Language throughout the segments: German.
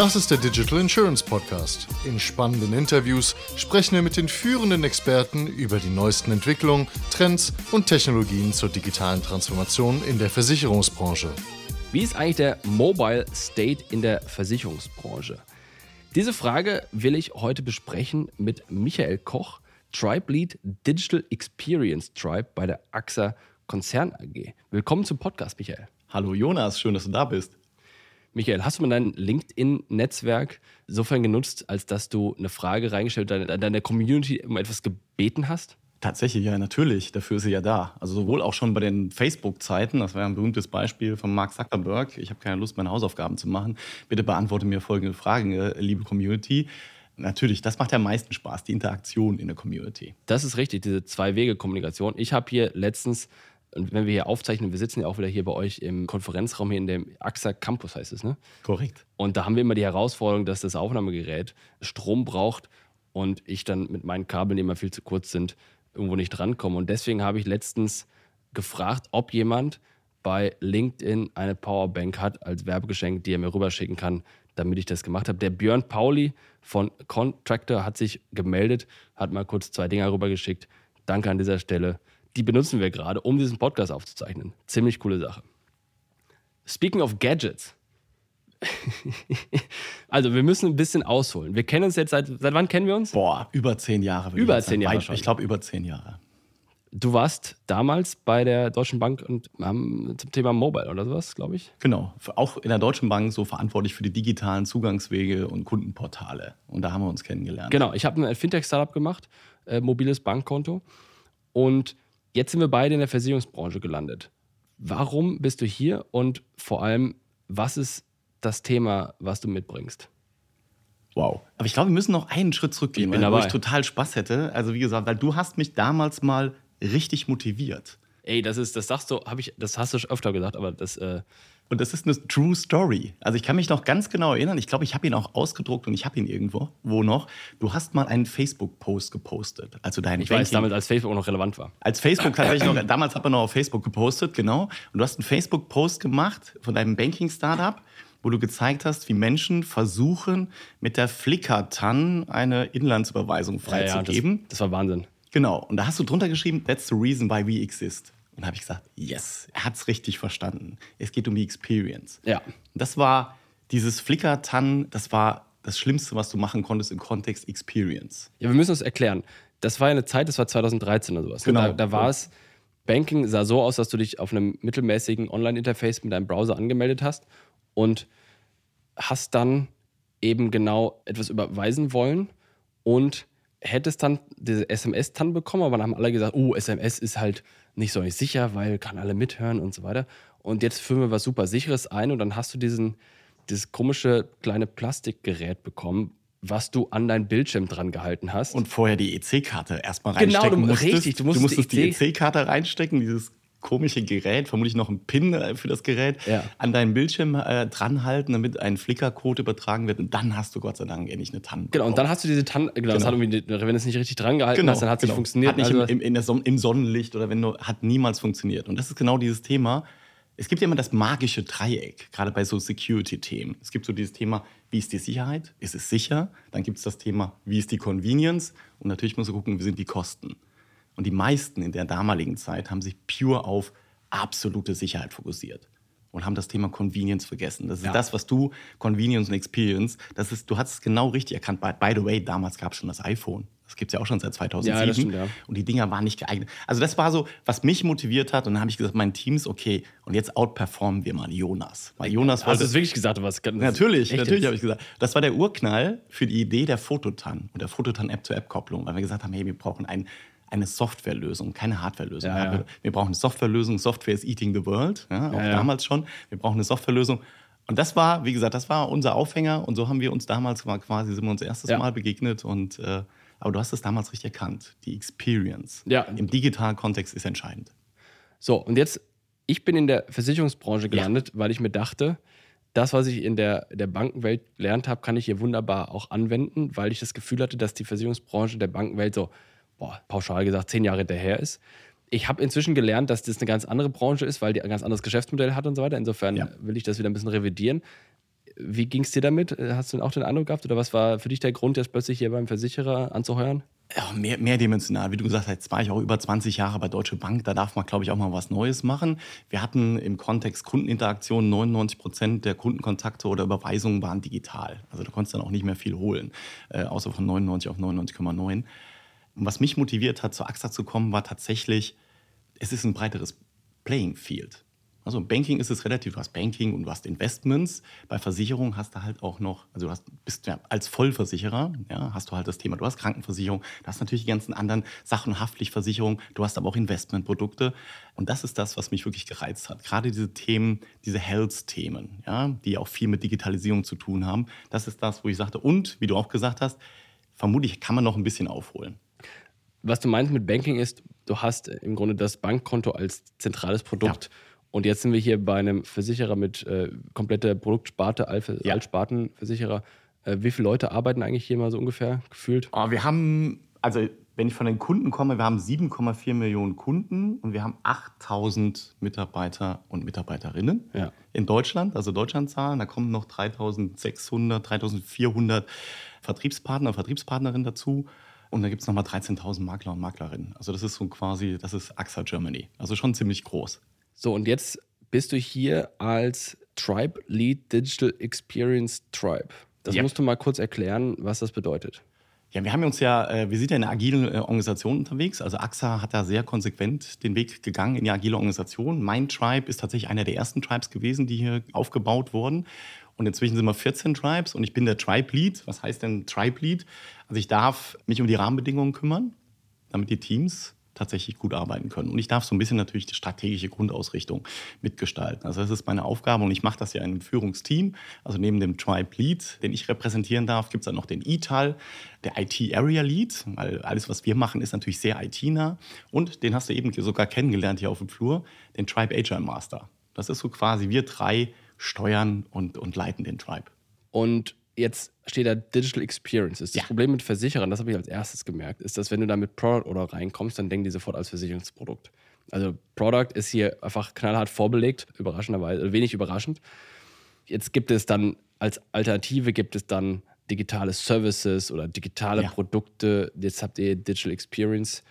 Das ist der Digital Insurance Podcast. In spannenden Interviews sprechen wir mit den führenden Experten über die neuesten Entwicklungen, Trends und Technologien zur digitalen Transformation in der Versicherungsbranche. Wie ist eigentlich der Mobile State in der Versicherungsbranche? Diese Frage will ich heute besprechen mit Michael Koch, Tribe Lead Digital Experience Tribe bei der AXA Konzern AG. Willkommen zum Podcast, Michael. Hallo Jonas, schön, dass du da bist. Michael, hast du mal dein LinkedIn-Netzwerk insofern genutzt, als dass du eine Frage reingestellt hast, deiner Community um etwas gebeten hast? Tatsächlich, ja, natürlich. Dafür ist sie ja da. Also sowohl auch schon bei den Facebook-Zeiten, das war ein berühmtes Beispiel von Mark Zuckerberg. Ich habe keine Lust, meine Hausaufgaben zu machen. Bitte beantworte mir folgende Fragen, äh, liebe Community. Natürlich, das macht ja am meisten Spaß, die Interaktion in der Community. Das ist richtig, diese Zwei-Wege-Kommunikation. Ich habe hier letztens und wenn wir hier aufzeichnen, wir sitzen ja auch wieder hier bei euch im Konferenzraum hier in dem AXA Campus, heißt es, ne? Korrekt. Und da haben wir immer die Herausforderung, dass das Aufnahmegerät Strom braucht und ich dann mit meinen Kabeln, die immer viel zu kurz sind, irgendwo nicht drankomme. Und deswegen habe ich letztens gefragt, ob jemand bei LinkedIn eine Powerbank hat als Werbegeschenk, die er mir rüberschicken kann, damit ich das gemacht habe. Der Björn Pauli von Contractor hat sich gemeldet, hat mal kurz zwei Dinger rübergeschickt. Danke an dieser Stelle die benutzen wir gerade, um diesen Podcast aufzuzeichnen. Ziemlich coole Sache. Speaking of Gadgets. also, wir müssen ein bisschen ausholen. Wir kennen uns jetzt seit, seit wann kennen wir uns? Boah, über zehn Jahre. Über zehn Jahre. Schon. Ich glaube, über zehn Jahre. Du warst damals bei der Deutschen Bank und ähm, zum Thema Mobile oder sowas, glaube ich. Genau, auch in der Deutschen Bank so verantwortlich für die digitalen Zugangswege und Kundenportale. Und da haben wir uns kennengelernt. Genau, ich habe ein Fintech-Startup gemacht, äh, mobiles Bankkonto. Und Jetzt sind wir beide in der Versicherungsbranche gelandet. Warum bist du hier und vor allem, was ist das Thema, was du mitbringst? Wow. Aber ich glaube, wir müssen noch einen Schritt zurückgehen, weil ich total Spaß hätte. Also wie gesagt, weil du hast mich damals mal richtig motiviert. Ey, das ist, das sagst du, habe ich, das hast du schon öfter gesagt, aber das, äh, und das ist eine True Story. Also ich kann mich noch ganz genau erinnern, ich glaube, ich habe ihn auch ausgedruckt und ich habe ihn irgendwo, wo noch. Du hast mal einen Facebook-Post gepostet. Also dein ich Banking, weiß damals, als Facebook noch relevant war. Als Facebook tatsächlich noch, damals hat man noch auf Facebook gepostet, genau. Und du hast einen Facebook-Post gemacht von deinem Banking-Startup, wo du gezeigt hast, wie Menschen versuchen, mit der Flickr-TAN eine Inlandsüberweisung freizugeben. Ja, ja, das, das war Wahnsinn. Genau. Und da hast du drunter geschrieben, that's the reason why we exist. Und habe ich gesagt, yes, er hat es richtig verstanden. Es geht um die Experience. Ja. Das war dieses Flickr-Tan, das war das Schlimmste, was du machen konntest im Kontext Experience. Ja, wir müssen es erklären. Das war eine Zeit, das war 2013 oder sowas. Genau. Da, da war es, Banking sah so aus, dass du dich auf einem mittelmäßigen Online-Interface mit deinem Browser angemeldet hast und hast dann eben genau etwas überweisen wollen und hättest dann diese SMS-TAN bekommen, aber dann haben alle gesagt, oh, SMS ist halt nicht so nicht sicher, weil kann alle mithören und so weiter. Und jetzt führen wir was super sicheres ein und dann hast du diesen, dieses komische kleine Plastikgerät bekommen, was du an dein Bildschirm dran gehalten hast. Und vorher die EC-Karte erstmal reinstecken genau, du, musstest. Richtig, du musstest, du musstest die EC-Karte reinstecken, dieses komische Gerät, vermutlich noch ein Pin äh, für das Gerät, ja. an deinen Bildschirm äh, dranhalten, damit ein Flickr-Code übertragen wird. Und dann hast du Gott sei Dank endlich eine TAN. Genau, und dann hast du diese TAN, genau, genau. wenn du es nicht richtig dran gehalten genau, hast, dann hat es genau. nicht funktioniert. Hat nicht also, im, im, Son im, Sonnenlicht oder wenn du, hat niemals funktioniert. Und das ist genau dieses Thema. Es gibt ja immer das magische Dreieck, gerade bei so Security-Themen. Es gibt so dieses Thema, wie ist die Sicherheit? Ist es sicher? Dann gibt es das Thema, wie ist die Convenience? Und natürlich musst du gucken, wie sind die Kosten? Und die meisten in der damaligen Zeit haben sich pure auf absolute Sicherheit fokussiert und haben das Thema Convenience vergessen. Das ist ja. das, was du, Convenience und Experience, das ist, du hast es genau richtig erkannt. By, the way, damals gab es schon das iPhone. Das gibt es ja auch schon seit 2007. Ja, stimmt, ja. Und die Dinger waren nicht geeignet. Also das war so, was mich motiviert hat. Und dann habe ich gesagt, meinen Teams, okay, und jetzt outperformen wir mal Jonas. Weil Jonas wollte... Hast du es wirklich gesagt? Was, natürlich, natürlich habe ich gesagt. Das war der Urknall für die Idee der Fototan und der Fototan-App-to-App-Kopplung. Weil wir gesagt haben, hey, wir brauchen ein eine Softwarelösung, keine Hardwarelösung. Ja, ja. Wir brauchen eine Softwarelösung. Software is eating the world, ja, auch damals schon. Wir brauchen eine Softwarelösung. Und das war, wie gesagt, das war unser Aufhänger. Und so haben wir uns damals quasi, sind wir uns erstes Mal begegnet. Und, äh, aber du hast es damals richtig erkannt. Die Experience im digitalen Kontext ist entscheidend. So, und jetzt, ich bin in der Versicherungsbranche gelandet, weil ich mir dachte, das, was ich in der, der Bankenwelt gelernt habe, kann ich hier wunderbar auch anwenden, weil ich das Gefühl hatte, dass die Versicherungsbranche der Bankenwelt so boah, pauschal gesagt, zehn Jahre hinterher ist. Ich habe inzwischen gelernt, dass das eine ganz andere Branche ist, weil die ein ganz anderes Geschäftsmodell hat und so weiter. Insofern ja. will ich das wieder ein bisschen revidieren. Wie ging es dir damit? Hast du auch den Eindruck gehabt oder was war für dich der Grund, jetzt plötzlich hier beim Versicherer anzuheuern? Ja, mehr, mehrdimensional. Wie du gesagt hast, jetzt war ich auch über 20 Jahre bei Deutsche Bank. Da darf man, glaube ich, auch mal was Neues machen. Wir hatten im Kontext Kundeninteraktion 99 Prozent der Kundenkontakte oder Überweisungen waren digital. Also du konntest dann auch nicht mehr viel holen, äh, außer von 99 auf 99,9. Und was mich motiviert hat, zur AXA zu kommen, war tatsächlich, es ist ein breiteres Playing Field. Also im Banking ist es relativ, du hast Banking und du hast Investments. Bei Versicherungen hast du halt auch noch, also du hast, bist ja als Vollversicherer, ja, hast du halt das Thema, du hast Krankenversicherung, du hast natürlich die ganzen anderen Sachen, Haftpflichtversicherung, du hast aber auch Investmentprodukte. Und das ist das, was mich wirklich gereizt hat. Gerade diese Themen, diese Health-Themen, ja, die auch viel mit Digitalisierung zu tun haben. Das ist das, wo ich sagte, und wie du auch gesagt hast, vermutlich kann man noch ein bisschen aufholen. Was du meinst mit Banking ist, du hast im Grunde das Bankkonto als zentrales Produkt. Ja und jetzt sind wir hier bei einem Versicherer mit äh, kompletter Produktsparte, ja. Altspartenversicherer. Äh, wie viele Leute arbeiten eigentlich hier mal so ungefähr gefühlt? Oh, wir haben, also wenn ich von den Kunden komme, wir haben 7,4 Millionen Kunden und wir haben 8000 Mitarbeiter und Mitarbeiterinnen ja. in Deutschland, also Deutschlandzahlen. Da kommen noch 3600, 3400 Vertriebspartner, Vertriebspartnerinnen dazu. Und da gibt es nochmal 13.000 Makler und Maklerinnen. Also das ist so quasi, das ist AXA Germany. Also schon ziemlich groß. So, und jetzt bist du hier als Tribe Lead Digital Experience Tribe. Das ja. musst du mal kurz erklären, was das bedeutet. Ja, wir haben uns ja, äh, wir sind ja in einer agilen äh, Organisation unterwegs. Also AXA hat da sehr konsequent den Weg gegangen in die agile Organisation. Mein Tribe ist tatsächlich einer der ersten Tribes gewesen, die hier aufgebaut wurden. Und inzwischen sind wir 14 Tribes und ich bin der Tribe Lead. Was heißt denn Tribe Lead? Also ich darf mich um die Rahmenbedingungen kümmern, damit die Teams tatsächlich gut arbeiten können. Und ich darf so ein bisschen natürlich die strategische Grundausrichtung mitgestalten. Also das ist meine Aufgabe und ich mache das ja in einem Führungsteam. Also neben dem Tribe Lead, den ich repräsentieren darf, gibt es dann noch den ITAL, der IT Area Lead, weil alles, was wir machen, ist natürlich sehr IT-nah. Und den hast du eben sogar kennengelernt hier auf dem Flur, den Tribe Agile Master. Das ist so quasi, wir drei steuern und, und leiten den Tribe. Und jetzt steht da Digital Experience. Das ja. Problem mit Versicherern, das habe ich als erstes gemerkt, ist, dass wenn du da mit Product oder reinkommst, dann denken die sofort als Versicherungsprodukt. Also Product ist hier einfach knallhart vorbelegt, überraschenderweise, wenig überraschend. Jetzt gibt es dann als Alternative gibt es dann digitale Services oder digitale ja. Produkte. Jetzt habt ihr Digital Experience.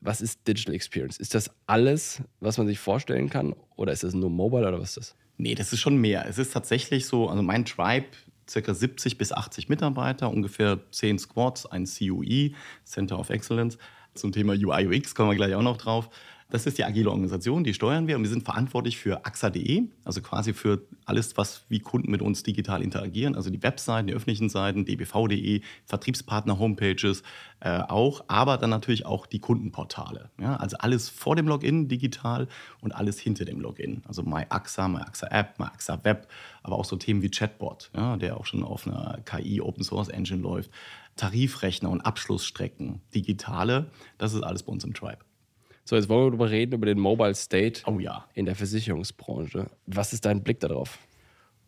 Was ist Digital Experience? Ist das alles, was man sich vorstellen kann? Oder ist das nur Mobile oder was ist das? Nee, das ist schon mehr. Es ist tatsächlich so, also mein Tribe circa 70 bis 80 Mitarbeiter, ungefähr 10 Squads, ein CUE, Center of Excellence. Zum Thema UI UX kommen wir gleich auch noch drauf. Das ist die agile Organisation, die steuern wir und wir sind verantwortlich für AXA.de, also quasi für alles, was wie Kunden mit uns digital interagieren, also die Webseiten, die öffentlichen Seiten, dbv.de, Vertriebspartner, Homepages äh, auch, aber dann natürlich auch die Kundenportale. Ja? Also alles vor dem Login digital und alles hinter dem Login. Also MyAXA, MyAXA App, MyAXA Web, aber auch so Themen wie Chatbot, ja, der auch schon auf einer KI Open Source Engine läuft. Tarifrechner und Abschlussstrecken, digitale, das ist alles bei uns im Tribe. So, jetzt wollen wir darüber reden, über den Mobile State oh, ja. in der Versicherungsbranche. Was ist dein Blick darauf?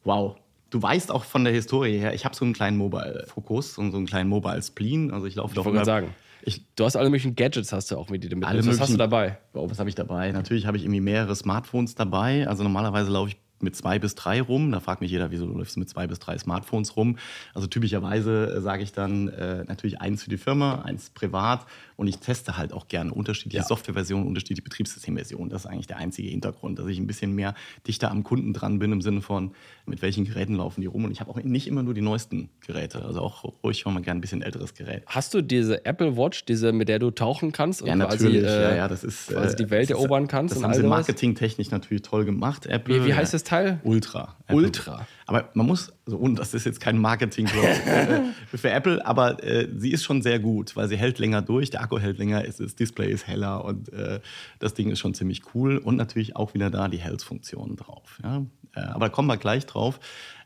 Wow. Du weißt auch von der Historie her, ich habe so einen kleinen Mobile-Fokus und so einen kleinen Mobile-Spleen. Also ich laufe doch. Ich wollte sagen. Ich, du hast alle möglichen Gadgets, hast du auch mit dir mit. Was hast du dabei? Oh, was habe ich dabei? Natürlich habe ich irgendwie mehrere Smartphones dabei. Also normalerweise laufe ich mit zwei bis drei rum. Da fragt mich jeder, wieso läufst du mit zwei bis drei Smartphones rum? Also typischerweise äh, sage ich dann äh, natürlich eins für die Firma, eins privat und ich teste halt auch gerne unterschiedliche ja. Softwareversionen, unterschiedliche Betriebssystemversionen. Das ist eigentlich der einzige Hintergrund, dass ich ein bisschen mehr dichter am Kunden dran bin im Sinne von, mit welchen Geräten laufen die rum. Und ich habe auch nicht immer nur die neuesten Geräte, also auch ruhig mal gerne ein bisschen älteres Gerät. Hast du diese Apple Watch, diese, mit der du tauchen kannst und ja, natürlich, quasi, äh, ja, ja, das ist, quasi die Welt erobern kannst? Das haben sie marketingtechnisch natürlich toll gemacht. Apple, wie, wie heißt das Teil? Ultra. Apple. Ultra. Aber man muss, also, und das ist jetzt kein Marketing äh, für Apple, aber äh, sie ist schon sehr gut, weil sie hält länger durch, der Akku hält länger, ist, das Display ist heller und äh, das Ding ist schon ziemlich cool. Und natürlich auch wieder da die Health-Funktionen drauf. Ja? Äh, aber da kommen wir gleich drauf.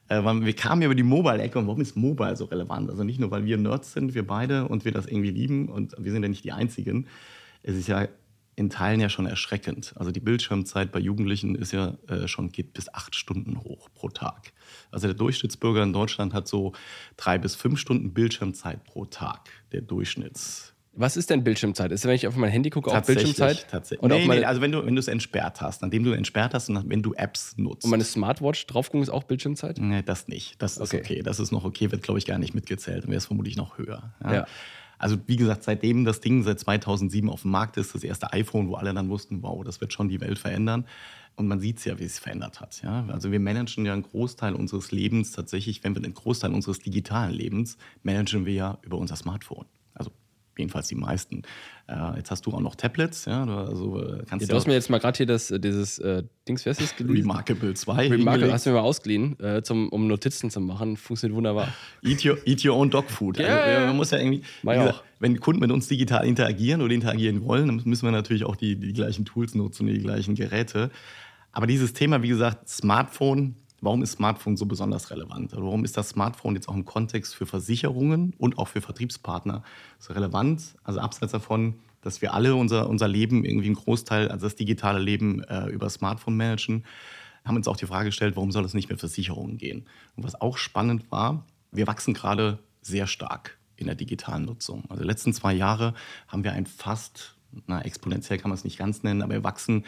Äh, wir kamen ja über die Mobile-Ecke und warum ist Mobile so relevant? Also nicht nur, weil wir Nerds sind, wir beide und wir das irgendwie lieben und wir sind ja nicht die Einzigen. Es ist ja in Teilen ja schon erschreckend. Also die Bildschirmzeit bei Jugendlichen ist ja äh, schon geht bis acht Stunden hoch pro Tag. Also der Durchschnittsbürger in Deutschland hat so drei bis fünf Stunden Bildschirmzeit pro Tag. Der Durchschnitts Was ist denn Bildschirmzeit? Ist, wenn ich auf mein Handy gucke, auch Bildschirmzeit? Tatsächlich. Nee, nee, also wenn du, wenn du es entsperrt hast, nachdem du entsperrt hast und wenn du Apps nutzt. und meine Smartwatch drauf gucken, ist auch Bildschirmzeit? Nee, das nicht. Das ist Okay. okay. Das ist noch okay, wird, glaube ich, gar nicht mitgezählt. Dann wäre es vermutlich noch höher. Ja. Ja. Also, wie gesagt, seitdem das Ding seit 2007 auf dem Markt ist, das erste iPhone, wo alle dann wussten, wow, das wird schon die Welt verändern. Und man sieht es ja, wie es verändert hat. Ja? Also wir managen ja einen Großteil unseres Lebens tatsächlich, wenn wir den Großteil unseres digitalen Lebens, managen wir ja über unser Smartphone. Also jedenfalls die meisten. Äh, jetzt hast du auch noch Tablets, ja, du, also äh, kannst Ja, du hast mir jetzt mal gerade hier das, äh, dieses äh, Dings, wer ist das? Remarkable 2 Remarkable hast du mir mal ausgeliehen, äh, zum, um Notizen zu machen. Funktioniert wunderbar. Eat your, eat your own dog food. Ja, also, man muss ja irgendwie, gesagt, auch. wenn Kunden mit uns digital interagieren oder interagieren wollen, dann müssen wir natürlich auch die, die gleichen Tools nutzen, die gleichen Geräte. Aber dieses Thema, wie gesagt, Smartphone, warum ist Smartphone so besonders relevant? Also warum ist das Smartphone jetzt auch im Kontext für Versicherungen und auch für Vertriebspartner so relevant? Also abseits davon, dass wir alle unser, unser Leben irgendwie einen Großteil, also das digitale Leben äh, über Smartphone managen, haben uns auch die Frage gestellt, warum soll das nicht mit Versicherungen gehen? Und was auch spannend war, wir wachsen gerade sehr stark in der digitalen Nutzung. Also die letzten zwei Jahre haben wir ein fast, na exponentiell kann man es nicht ganz nennen, aber wir wachsen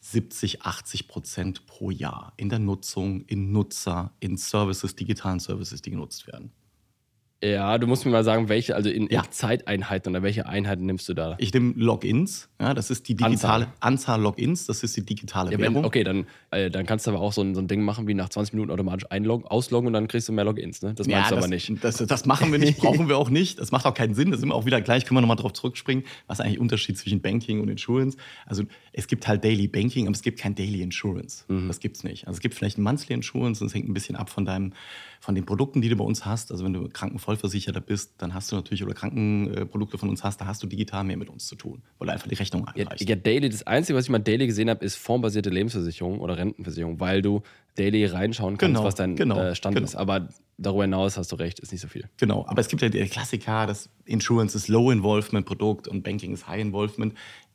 70, 80 Prozent pro Jahr in der Nutzung, in Nutzer, in Services, digitalen Services, die genutzt werden. Ja, du musst mir mal sagen, welche, also in, Ja. in Zeiteinheiten oder welche Einheiten nimmst du da? Ich nehme Logins, ja, das ist die digitale Anzahl, Logins, das ist die digitale Ja, wenn, Währung. okay, dann, äh, dann kannst du aber auch so ein, so ein Ding machen wie nach 20 Minuten automatisch einloggen, ausloggen und dann kriegst du mehr Logins. Ne? Das meinst du das, aber nicht. Das, das machen wir nicht, brauchen wir auch nicht. Das macht auch keinen Sinn. Da sind wir auch wieder gleich, können wir nochmal drauf zurückspringen. Was ist eigentlich der Unterschied zwischen Banking und Insurance? Also es gibt halt Daily Banking, aber es gibt kein Daily Insurance. Mhm. Das gibt es nicht. Also es gibt vielleicht ein Monthly Insurance und es hängt ein bisschen ab von deinem, von den Produkten, die du bei uns hast. Also wenn du Krankenvollversicherter bist, dann hast du natürlich, oder Krankenprodukte von uns hast, da hast du digital mehr mit uns zu tun, weil du einfach die Rechnung Ja, einreichst. ja, Daily, das Einzige, was ich mal Daily gesehen habe, ist formbasierte Lebensversicherung oder Rentenversicherung, weil du Daily reinschauen kannst, Genau, was dein genau, äh, Stand genau. ist. Aber darüber hinaus hast du recht, ist nicht so viel. Genau, aber es gibt ja die Klassiker, das Insurance ist Low Involvement Produkt und Banking ist High Involvement.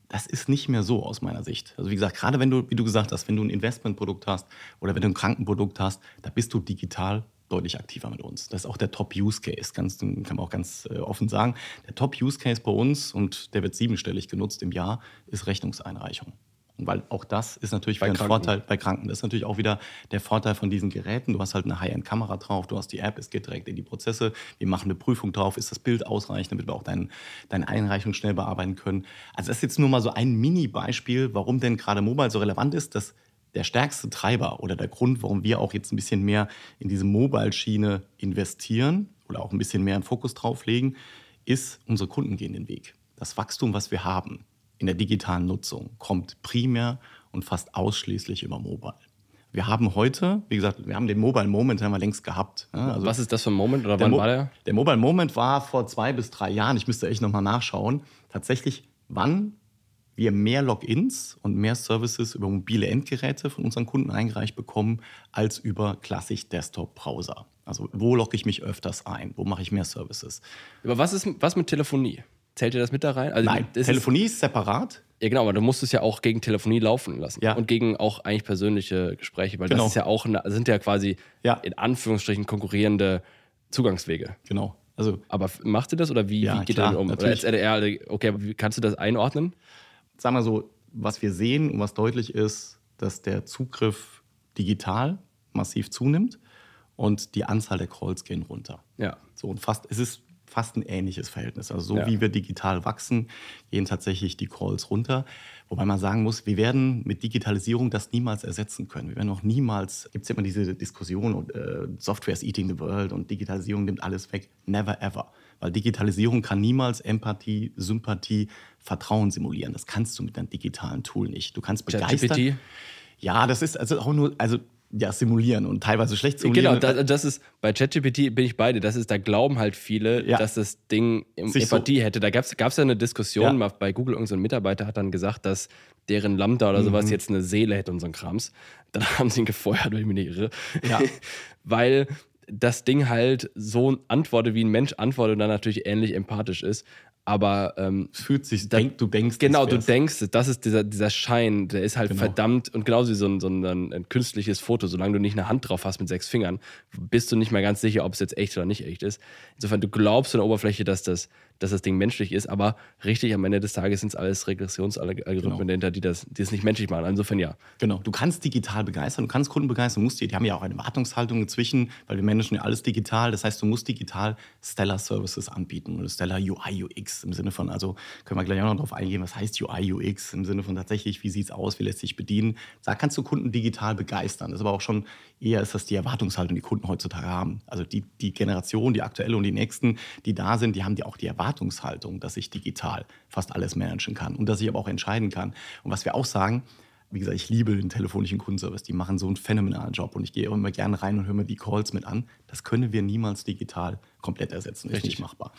Das ist nicht mehr so aus meiner Sicht. Also wie gesagt, gerade wenn du, wie du gesagt hast, wenn du ein Investmentprodukt hast oder wenn du ein Krankenprodukt hast, da bist du digital deutlich aktiver mit uns. Das ist auch der Top-Use-Case, ganz, kann man auch ganz äh, offen sagen. Der Top-Use-Case bei uns, und der wird siebenstellig genutzt im Jahr, ist Rechnungseinreichung. Und weil auch das ist natürlich Bei wieder ein Kranken. Vorteil bei Kranken. Das ist natürlich auch wieder der Vorteil von diesen Geräten. Du hast halt eine High-End-Kamera drauf, du hast die App, es geht direkt in die Prozesse. Wir machen eine Prüfung drauf, ist das Bild ausreichend, damit wir auch dein, deine Einreichung schnell bearbeiten können. Also das ist jetzt nur mal so ein Mini-Beispiel, warum denn gerade Mobile so relevant ist, dass der stärkste Treiber oder der Grund, warum wir auch jetzt ein bisschen mehr in diese Mobile-Schiene investieren oder auch ein bisschen mehr einen Fokus drauf legen, ist, unsere Kunden gehen den Weg. Das Wachstum, was wir haben in der digitalen Nutzung, kommt primär und fast ausschließlich über Mobile. Wir haben heute, wie gesagt, wir haben den Mobile Moment haben wir längst gehabt. also was ist das für ein Moment oder der, wann Mo war der? der Mobile Moment war vor zwei bis drei Jahren, ich müsste echt nochmal nachschauen, tatsächlich, wann wir mehr Logins und mehr Services über mobile Endgeräte von unseren Kunden eingereicht bekommen, als über klassisch Desktop-Browser. Also wo logge ich mich öfters ein? Wo mache ich mehr Services? Aber was ist was mit Telefonie? Zählt ihr das mit da rein? Also Nein, das Telefonie ist separat. Ist, ja, genau, aber du musst es ja auch gegen Telefonie laufen lassen. Ja. Und gegen auch eigentlich persönliche Gespräche, weil Genau. das ist ja auch, eine, sind ja quasi Ja. in Anführungsstrichen konkurrierende Zugangswege. Genau. Also Aber macht ihr das oder wie, Ja, wie geht klar, ihr damit um? Oder natürlich. als LDR, okay, kannst du das einordnen? Sagen wir so, was wir sehen und was deutlich ist, dass der Zugriff digital massiv zunimmt und die Anzahl der Calls gehen runter. Ja. So und fast, es ist fast ein ähnliches Verhältnis. Also so Ja. wie wir digital wachsen, gehen tatsächlich die Calls runter. Wobei man sagen muss, wir werden mit Digitalisierung das niemals ersetzen können. Wir werden auch niemals, gibt es ja immer diese Diskussion, und, äh, Software is eating the world und Digitalisierung nimmt alles weg. Never ever. Weil Digitalisierung kann niemals Empathie, Sympathie, Vertrauen simulieren. Das kannst du mit einem digitalen Tool nicht. Du kannst begeistern. ChatGPT? Ja, das ist also auch nur, also ja, simulieren und teilweise schlecht simulieren. Genau, das, das ist, bei ChatGPT bin ich beide, das ist, da glauben halt viele, Ja. dass das Ding Sich so- Empathie hätte. Da gab es ja eine Diskussion, Ja. bei Google, irgendein so Mitarbeiter hat dann gesagt, dass deren Lambda oder Mhm. sowas jetzt eine Seele hätte und so ein Krams. Dann haben sie ihn gefeuert, wenn ich mich nicht irre. Ja. Weil das Ding halt so antwortet, wie ein Mensch antwortet und dann natürlich ähnlich empathisch ist. Aber ähm, Es fühlt sich, Da- denk, du denkst, genau, du denkst, das ist dieser, dieser Schein, der ist halt Genau. verdammt und genauso wie so ein, so ein, ein künstliches Foto, solange du nicht eine Hand drauf hast mit sechs Fingern, bist du nicht mehr ganz sicher, ob es jetzt echt oder nicht echt ist. Insofern, du glaubst in der Oberfläche, dass das, dass das Ding menschlich ist, aber richtig am Ende des Tages sind es alles Regressionsalgorithmen Genau. dahinter, die das, die es nicht menschlich machen. Insofern ja. Genau, du kannst digital begeistern, du kannst Kunden begeistern, musst die, die haben ja auch eine Wartungshaltung inzwischen, weil wir managen ja alles digital. Das heißt, du musst digital Stellar Services anbieten oder Stellar UI, UX im Sinne von, also können wir gleich auch noch drauf eingehen, was heißt UI, UX im Sinne von tatsächlich, wie sieht es aus, wie lässt sich bedienen. Da kannst du Kunden digital begeistern. Das ist aber auch schon eher ist das die Erwartungshaltung, die Kunden heutzutage haben. Also die, die Generation, die aktuelle und die nächsten, die da sind, die haben die auch die Erwartungshaltung, dass ich digital fast alles managen kann und dass ich aber auch entscheiden kann. Und was wir auch sagen, wie gesagt, ich liebe den telefonischen Kundenservice. Die machen so einen phänomenalen Job und ich gehe auch immer gerne rein und höre mir die Calls mit an. Das können wir niemals digital komplett ersetzen. Das ist nicht machbar.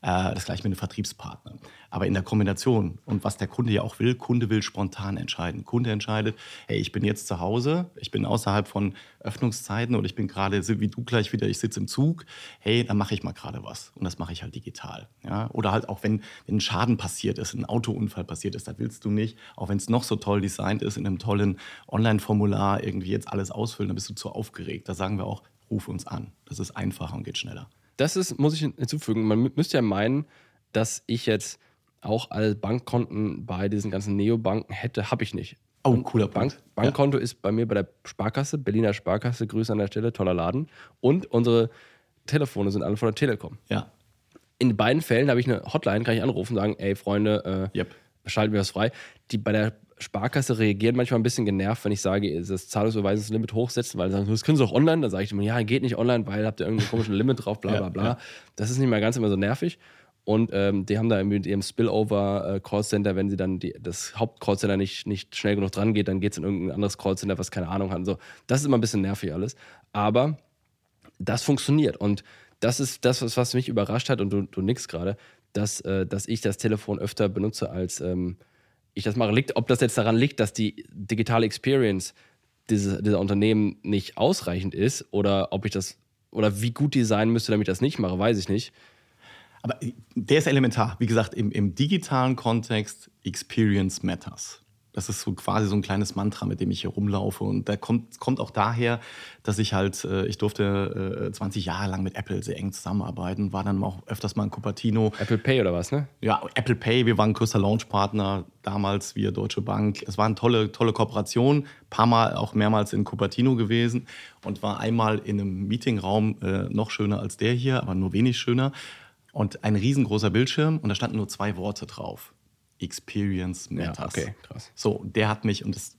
Äh, das gleiche mit den Vertriebspartnern. Aber in der Kombination und was der Kunde ja auch will, Kunde will spontan entscheiden. Kunde entscheidet, hey, ich bin jetzt zu Hause, ich bin außerhalb von Öffnungszeiten oder ich bin gerade, wie du gleich wieder, ich sitze im Zug, hey, dann mache ich mal gerade was. Und das mache ich halt digital. Ja? Oder halt auch, wenn, wenn ein Schaden passiert ist, ein Autounfall passiert ist, da willst du nicht, auch wenn es noch so toll designt ist, in einem tollen Online-Formular irgendwie jetzt alles ausfüllen, dann bist du zu aufgeregt. Da sagen wir auch, ruf uns an. Das ist einfacher und geht schneller. Das ist, muss ich hinzufügen, man mü- müsste ja meinen, dass ich jetzt auch alle Bankkonten bei diesen ganzen Neobanken hätte, habe ich nicht. Oh, cooler Bank, Punkt. Bankkonto ist bei mir bei der Sparkasse, Berliner Sparkasse, Grüße an der Stelle, toller Laden. Und unsere Telefone sind alle von der Telekom. Ja. In beiden Fällen habe ich eine Hotline, kann ich anrufen und sagen, ey Freunde, äh, Yep. schalten wir das frei. Die bei der Sparkasse reagieren manchmal ein bisschen genervt, wenn ich sage, das Zahlungsüberweisungslimit hochsetzen, weil sie sagen, das können sie auch online. Dann sage ich immer, ja, geht nicht online, weil habt ihr irgendein komisches Limit drauf, bla Ja, bla bla. ja. Das ist nicht mehr ganz immer so nervig. Und ähm, die haben da mit ihrem Spillover-Callcenter, wenn sie dann die, das Haupt-Callcenter nicht, nicht schnell genug dran geht, dann geht es in irgendein anderes Callcenter, was keine Ahnung hat. So. Das ist immer ein bisschen nervig alles. Aber das funktioniert. Und das ist das, was, was mich überrascht hat, und du, du nix gerade, dass, äh, dass ich das Telefon öfter benutze, als ähm, ich das mache. Liegt, ob das jetzt daran liegt, dass die digitale Experience diese, dieser Unternehmen nicht ausreichend ist oder ob ich das oder wie gut die sein müsste, damit ich das nicht mache, weiß ich nicht. Aber der ist elementar. Wie gesagt, im, im digitalen Kontext, Experience matters. Das ist so quasi so ein kleines Mantra, mit dem ich hier rumlaufe. Und da kommt, kommt auch daher, dass ich halt, äh, ich durfte äh, 20 Jahre lang mit Apple sehr eng zusammenarbeiten, war dann auch öfters mal in Cupertino. Apple Pay oder was, ne? Ja, Apple Pay, wir waren größter Launchpartner damals, wir Deutsche Bank. Es war eine tolle, tolle Kooperation, paar Mal auch mehrmals in Cupertino gewesen und war einmal in einem Meetingraum äh, noch schöner als der hier, aber nur wenig schöner. Und ein riesengroßer Bildschirm und da standen nur zwei Worte drauf. Experience Matters. okay, krass. So, der hat mich und das,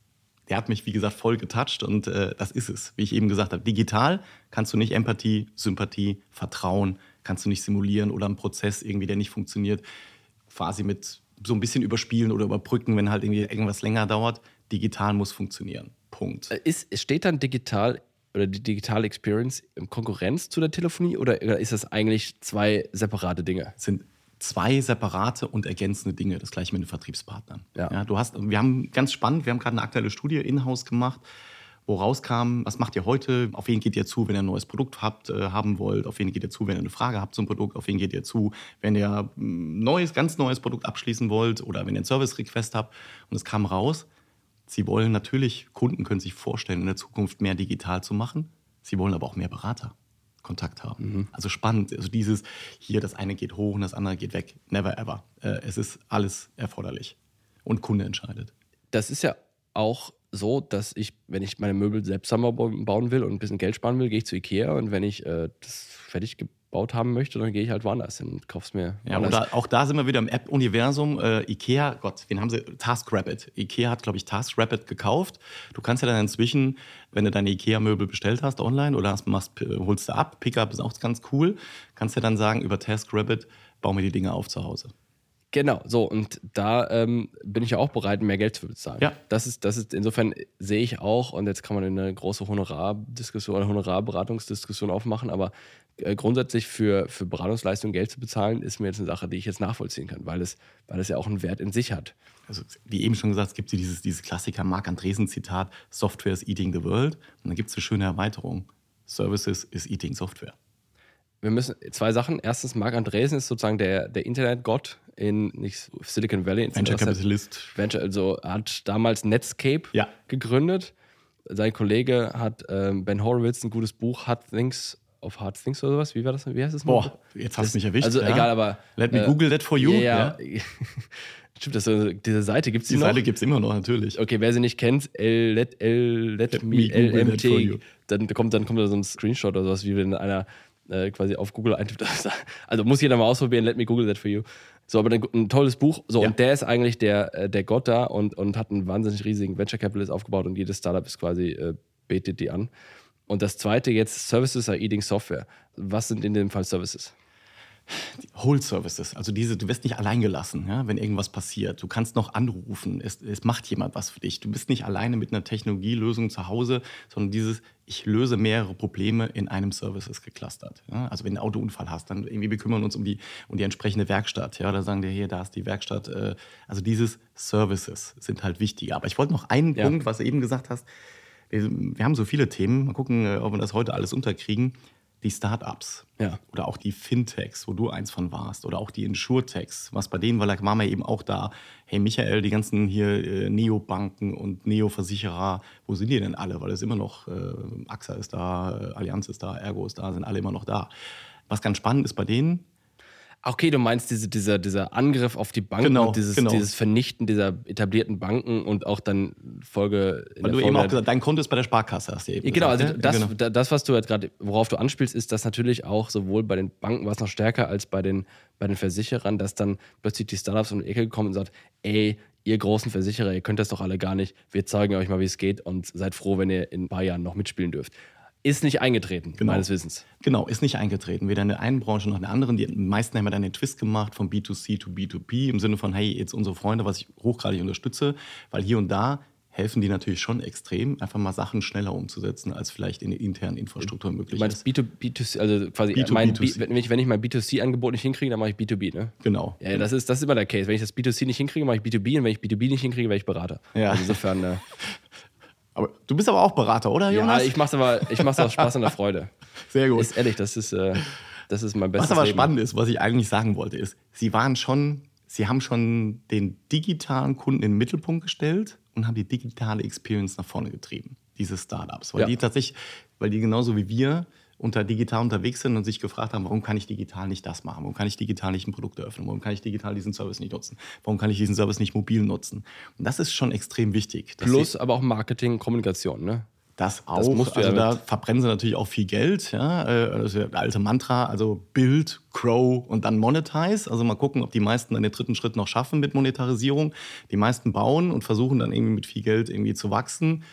der hat mich, wie gesagt, voll getoucht und äh, das ist es, wie ich eben gesagt habe. Digital kannst du nicht Empathie, Sympathie, Vertrauen, kannst du nicht simulieren oder einen Prozess irgendwie, der nicht funktioniert, quasi mit so ein bisschen überspielen oder überbrücken, wenn halt irgendwie irgendwas länger dauert. Digital muss funktionieren. Punkt. Äh, Ist, steht dann digital oder die digitale Experience in Konkurrenz zu der Telefonie oder ist das eigentlich zwei separate Dinge? Sind zwei separate und ergänzende Dinge, das gleiche mit den Vertriebspartnern. Ja. du hast, wir haben ganz spannend, wir haben gerade eine aktuelle Studie in-house gemacht, wo rauskam, was macht ihr heute, auf wen geht ihr zu, wenn ihr ein neues Produkt habt, äh, haben wollt, auf wen geht ihr zu, wenn ihr eine Frage habt zum Produkt, auf wen geht ihr zu, wenn ihr ein neues, ganz neues Produkt abschließen wollt oder wenn ihr einen Service-Request habt. Und es kam raus, sie wollen natürlich, Kunden können sich vorstellen, in der Zukunft mehr digital zu machen, sie wollen aber auch mehr Berater. Kontakt haben. Also spannend. Also dieses hier, das eine geht hoch und das andere geht weg. Never ever. Äh, es ist alles erforderlich. Und Kunde entscheidet. Das ist ja auch so, dass ich, wenn ich meine Möbel selbst zusammenbauen will und ein bisschen Geld sparen will, gehe ich zu Ikea und wenn ich äh, das fertig gebaut haben möchte, dann gehe ich halt woanders hin und kauf's mir Ja, woanders. oder auch da sind wir wieder im App-Universum. Äh, Ikea, Gott, wen haben sie? TaskRabbit. Ikea hat, glaube ich, TaskRabbit gekauft. Du kannst ja dann inzwischen, wenn du deine Ikea-Möbel bestellt hast online oder hast, machst, äh, holst du ab, Pickup ist auch ganz cool, kannst ja dann sagen, über TaskRabbit, bau mir die Dinge auf zu Hause. Genau, so und da ähm, bin ich ja auch bereit, mehr Geld zu bezahlen. Ja. Das ist, das ist, insofern sehe ich auch, und jetzt kann man eine große Honorardiskussion oder Honorarberatungsdiskussion aufmachen, aber äh, grundsätzlich für, für Beratungsleistungen Geld zu bezahlen, ist mir jetzt eine Sache, die ich jetzt nachvollziehen kann, weil es, weil es ja auch einen Wert in sich hat. also wie eben schon gesagt, es gibt hier dieses, dieses Klassiker Marc Andresen-Zitat, Software is eating the world. Und dann gibt es eine schöne Erweiterung. Services is eating Software. Wir müssen zwei Sachen. Erstens, Marc Andresen ist sozusagen der, der Internetgott in nicht Silicon Valley. in Venture Capitalist. Venture, also hat damals Netscape Ja. gegründet. Sein Kollege hat ähm, Ben Horowitz ein gutes Buch, Hard Things of Hard Things oder sowas. Wie war das? Wie heißt das? Boah, jetzt hast du mich erwischt. Also ja. egal, aber. Let me äh, Google that for you. Ja, ja. Stimmt, das, äh, diese Seite gibt es Die die noch? Seite gibt es immer noch, natürlich. Okay, wer sie nicht kennt, L, let, L, let, Let me, LMT, dann kommt, dann kommt da so ein Screenshot oder sowas, wie wenn einer äh, quasi auf Google eintippt. Also muss jeder mal ausprobieren, let me Google that for you. So, aber ein, ein tolles Buch. So, Ja. und der ist eigentlich der, äh, der Gott da und, und hat einen wahnsinnig riesigen Venture Capitalist aufgebaut und jedes Startup ist quasi, äh, betet die an. Und das zweite jetzt, Services are eating Software. Was sind in dem Fall Services? Whole Services, also diese, du wirst nicht allein gelassen, ja, wenn irgendwas passiert. Du kannst noch anrufen, es, es macht jemand was für dich. Du bist nicht alleine mit einer Technologielösung zu Hause, sondern dieses, ich löse mehrere Probleme in einem Services geclustert. Ja. Also wenn du einen Autounfall hast, dann irgendwie wir kümmern uns um die, um die entsprechende Werkstatt. Ja, da sagen wir hier, da ist die Werkstatt. Äh, also dieses Services sind halt wichtiger. Aber ich wollte noch einen Ja. Punkt, was du eben gesagt hast. Wir, wir haben so viele Themen. Mal gucken, äh, ob wir das heute alles unterkriegen. Die Startups Ja. oder auch die Fintechs, wo du eins von warst, oder auch die Insurtechs, was bei denen, weil da waren wir eben auch da, hey Michael, die ganzen hier äh, Neobanken und Neoversicherer, wo sind die denn alle? Weil es immer noch, äh, AXA ist da, äh, Allianz ist da, Ergo ist da, sind alle immer noch da. Was ganz spannend ist bei denen, Okay, du meinst diese, dieser, dieser Angriff auf die Banken Genau, und dieses, genau. dieses Vernichten dieser etablierten Banken und auch dann Folge. in weil du Folge eben auch gesagt dein Konto ist bei der Sparkasse, hast du eben Ja, Genau, gesagt. also das, Genau. da- das, was du jetzt gerade, worauf du anspielst, ist, dass natürlich auch sowohl bei den Banken war es noch stärker als bei den, bei den Versicherern, dass dann plötzlich die Startups um die Ecke kommen und sagt, ey, ihr großen Versicherer, ihr könnt das doch alle gar nicht, wir zeigen euch mal, wie es geht und seid froh, wenn ihr in ein paar Jahren noch mitspielen dürft. Ist nicht eingetreten, Genau. meines Wissens. Genau, ist nicht eingetreten. Weder in der einen Branche noch in der anderen. Die meisten haben ja dann den Twist gemacht von B2C to B2B im Sinne von, hey, jetzt unsere Freunde, was ich hochgradig unterstütze, weil hier und da helfen die natürlich schon extrem, einfach mal Sachen schneller umzusetzen, als vielleicht in der internen Infrastruktur möglich Du meinst ist. B2, B2C, also quasi B2B2C. mein B, wenn, ich, wenn ich mein B2C-Angebot nicht hinkriege, dann mache ich B2B, ne? Genau. Ja, ja, das ist, das ist immer der Case. Wenn ich das B2C nicht hinkriege, mache ich B2B und wenn ich B2B nicht hinkriege, werde ich Berater. Ja. Also insofern, äh, Aber du bist aber auch Berater, oder, ja, Jonas? ich mache es aber ich mach's aus Spaß und der Freude. Sehr gut. Ist ehrlich, das ist, äh, das ist mein bestes Was aber Leben. spannend ist, was ich eigentlich sagen wollte, ist, sie waren schon, sie haben schon den digitalen Kunden in den Mittelpunkt gestellt und haben die digitale Experience nach vorne getrieben, diese Startups. Weil Ja. die tatsächlich, weil die genauso wie wir unter digital unterwegs sind und sich gefragt haben, warum kann ich digital nicht das machen? Warum kann ich digital nicht ein Produkt eröffnen? Warum kann ich digital diesen Service nicht nutzen? Warum kann ich diesen Service nicht mobil nutzen? Und das ist schon extrem wichtig. Plus aber auch Marketing, Kommunikation, ne? das auch. Das musst du also ja da verbrennen sie natürlich auch viel Geld. Ja? Äh, Das ist ja das alte Mantra, also Build, Grow und dann Monetize. Also mal gucken, ob die meisten dann den dritten Schritt noch schaffen mit Monetarisierung. Die meisten bauen und versuchen dann irgendwie mit viel Geld irgendwie zu wachsen.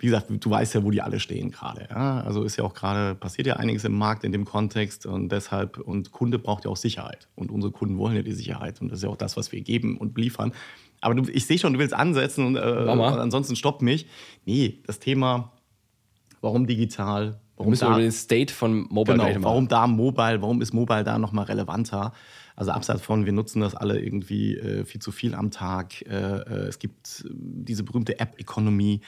Wie gesagt, du weißt ja, wo die alle stehen gerade. Ja? Also ist ja auch gerade, passiert ja einiges im Markt in dem Kontext und deshalb, und Kunde braucht ja auch Sicherheit. Und unsere Kunden wollen ja die Sicherheit. Und das ist ja auch das, was wir geben und liefern. Aber du, ich sehe schon, du willst ansetzen und, äh, ansonsten stopp mich. Nee, das Thema, warum digital, warum da, über den State von Mobile genau, mal- warum da Mobile, warum ist Mobile da nochmal relevanter? Also abseits von, wir nutzen das alle irgendwie äh, viel zu viel am Tag. Äh, äh, es gibt diese berühmte App-Economy.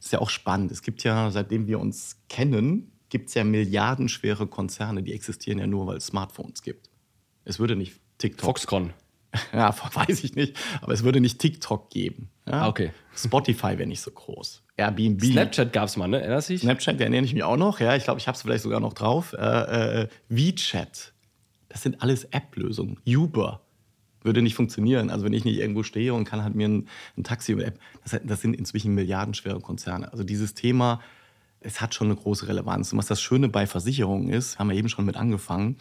Ist ja auch spannend. Es gibt ja, seitdem wir uns kennen, gibt es ja milliardenschwere Konzerne, die existieren ja nur, weil es Smartphones gibt. Es würde nicht TikTok Foxconn. ja, weiß ich nicht. Aber es würde nicht TikTok geben. Ja? Ah, okay. Spotify wäre nicht so groß. Airbnb. Snapchat gab es mal, ne? Erinnerst du dich? Snapchat, der ernähre ich mich auch noch. Ja, ich glaube, ich habe es vielleicht sogar noch drauf. Äh, äh, WeChat. Das sind alles App-Lösungen. Uber würde nicht funktionieren. Also wenn ich nicht irgendwo stehe und kann halt mir ein, ein Taxi über App, das, das sind inzwischen milliardenschwere Konzerne. Also dieses Thema, es hat schon eine große Relevanz. Und was das Schöne bei Versicherungen ist, haben wir eben schon mit angefangen,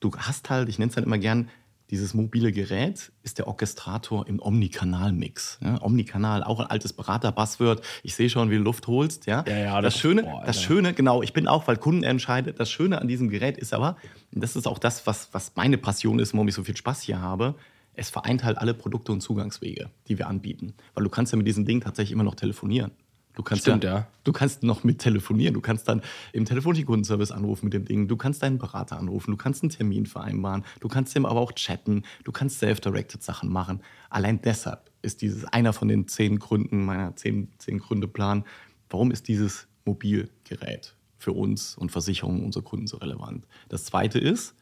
du hast halt, ich nenne es halt immer gern, dieses mobile Gerät ist der Orchestrator im Omnikanal-Mix. Ja, Omnikanal, auch ein altes Berater-Buzzword. Ich sehe schon, wie du Luft holst. Ja, Ja, ja, das, das- Schöne, boah, das. Schöne, genau, ich bin auch, weil Kunden entscheidet. Das Schöne an diesem Gerät ist aber, und das ist auch das, was, was meine Passion ist, warum ich so viel Spaß hier habe, es vereint halt alle Produkte und Zugangswege, die wir anbieten. Weil du kannst ja mit diesem Ding tatsächlich immer noch telefonieren. Du kannst Stimmt, ja. Du kannst noch mit telefonieren. Du kannst dann im telefonischen Kundenservice anrufen mit dem Ding. Du kannst deinen Berater anrufen. Du kannst einen Termin vereinbaren. Du kannst dem aber auch chatten. Du kannst self-directed Sachen machen. Allein deshalb ist dieses einer von den zehn Gründen meiner zehn, zehn Gründe Plan. Warum ist dieses Mobilgerät für uns und Versicherungen unserer Kunden so relevant? Das zweite ist,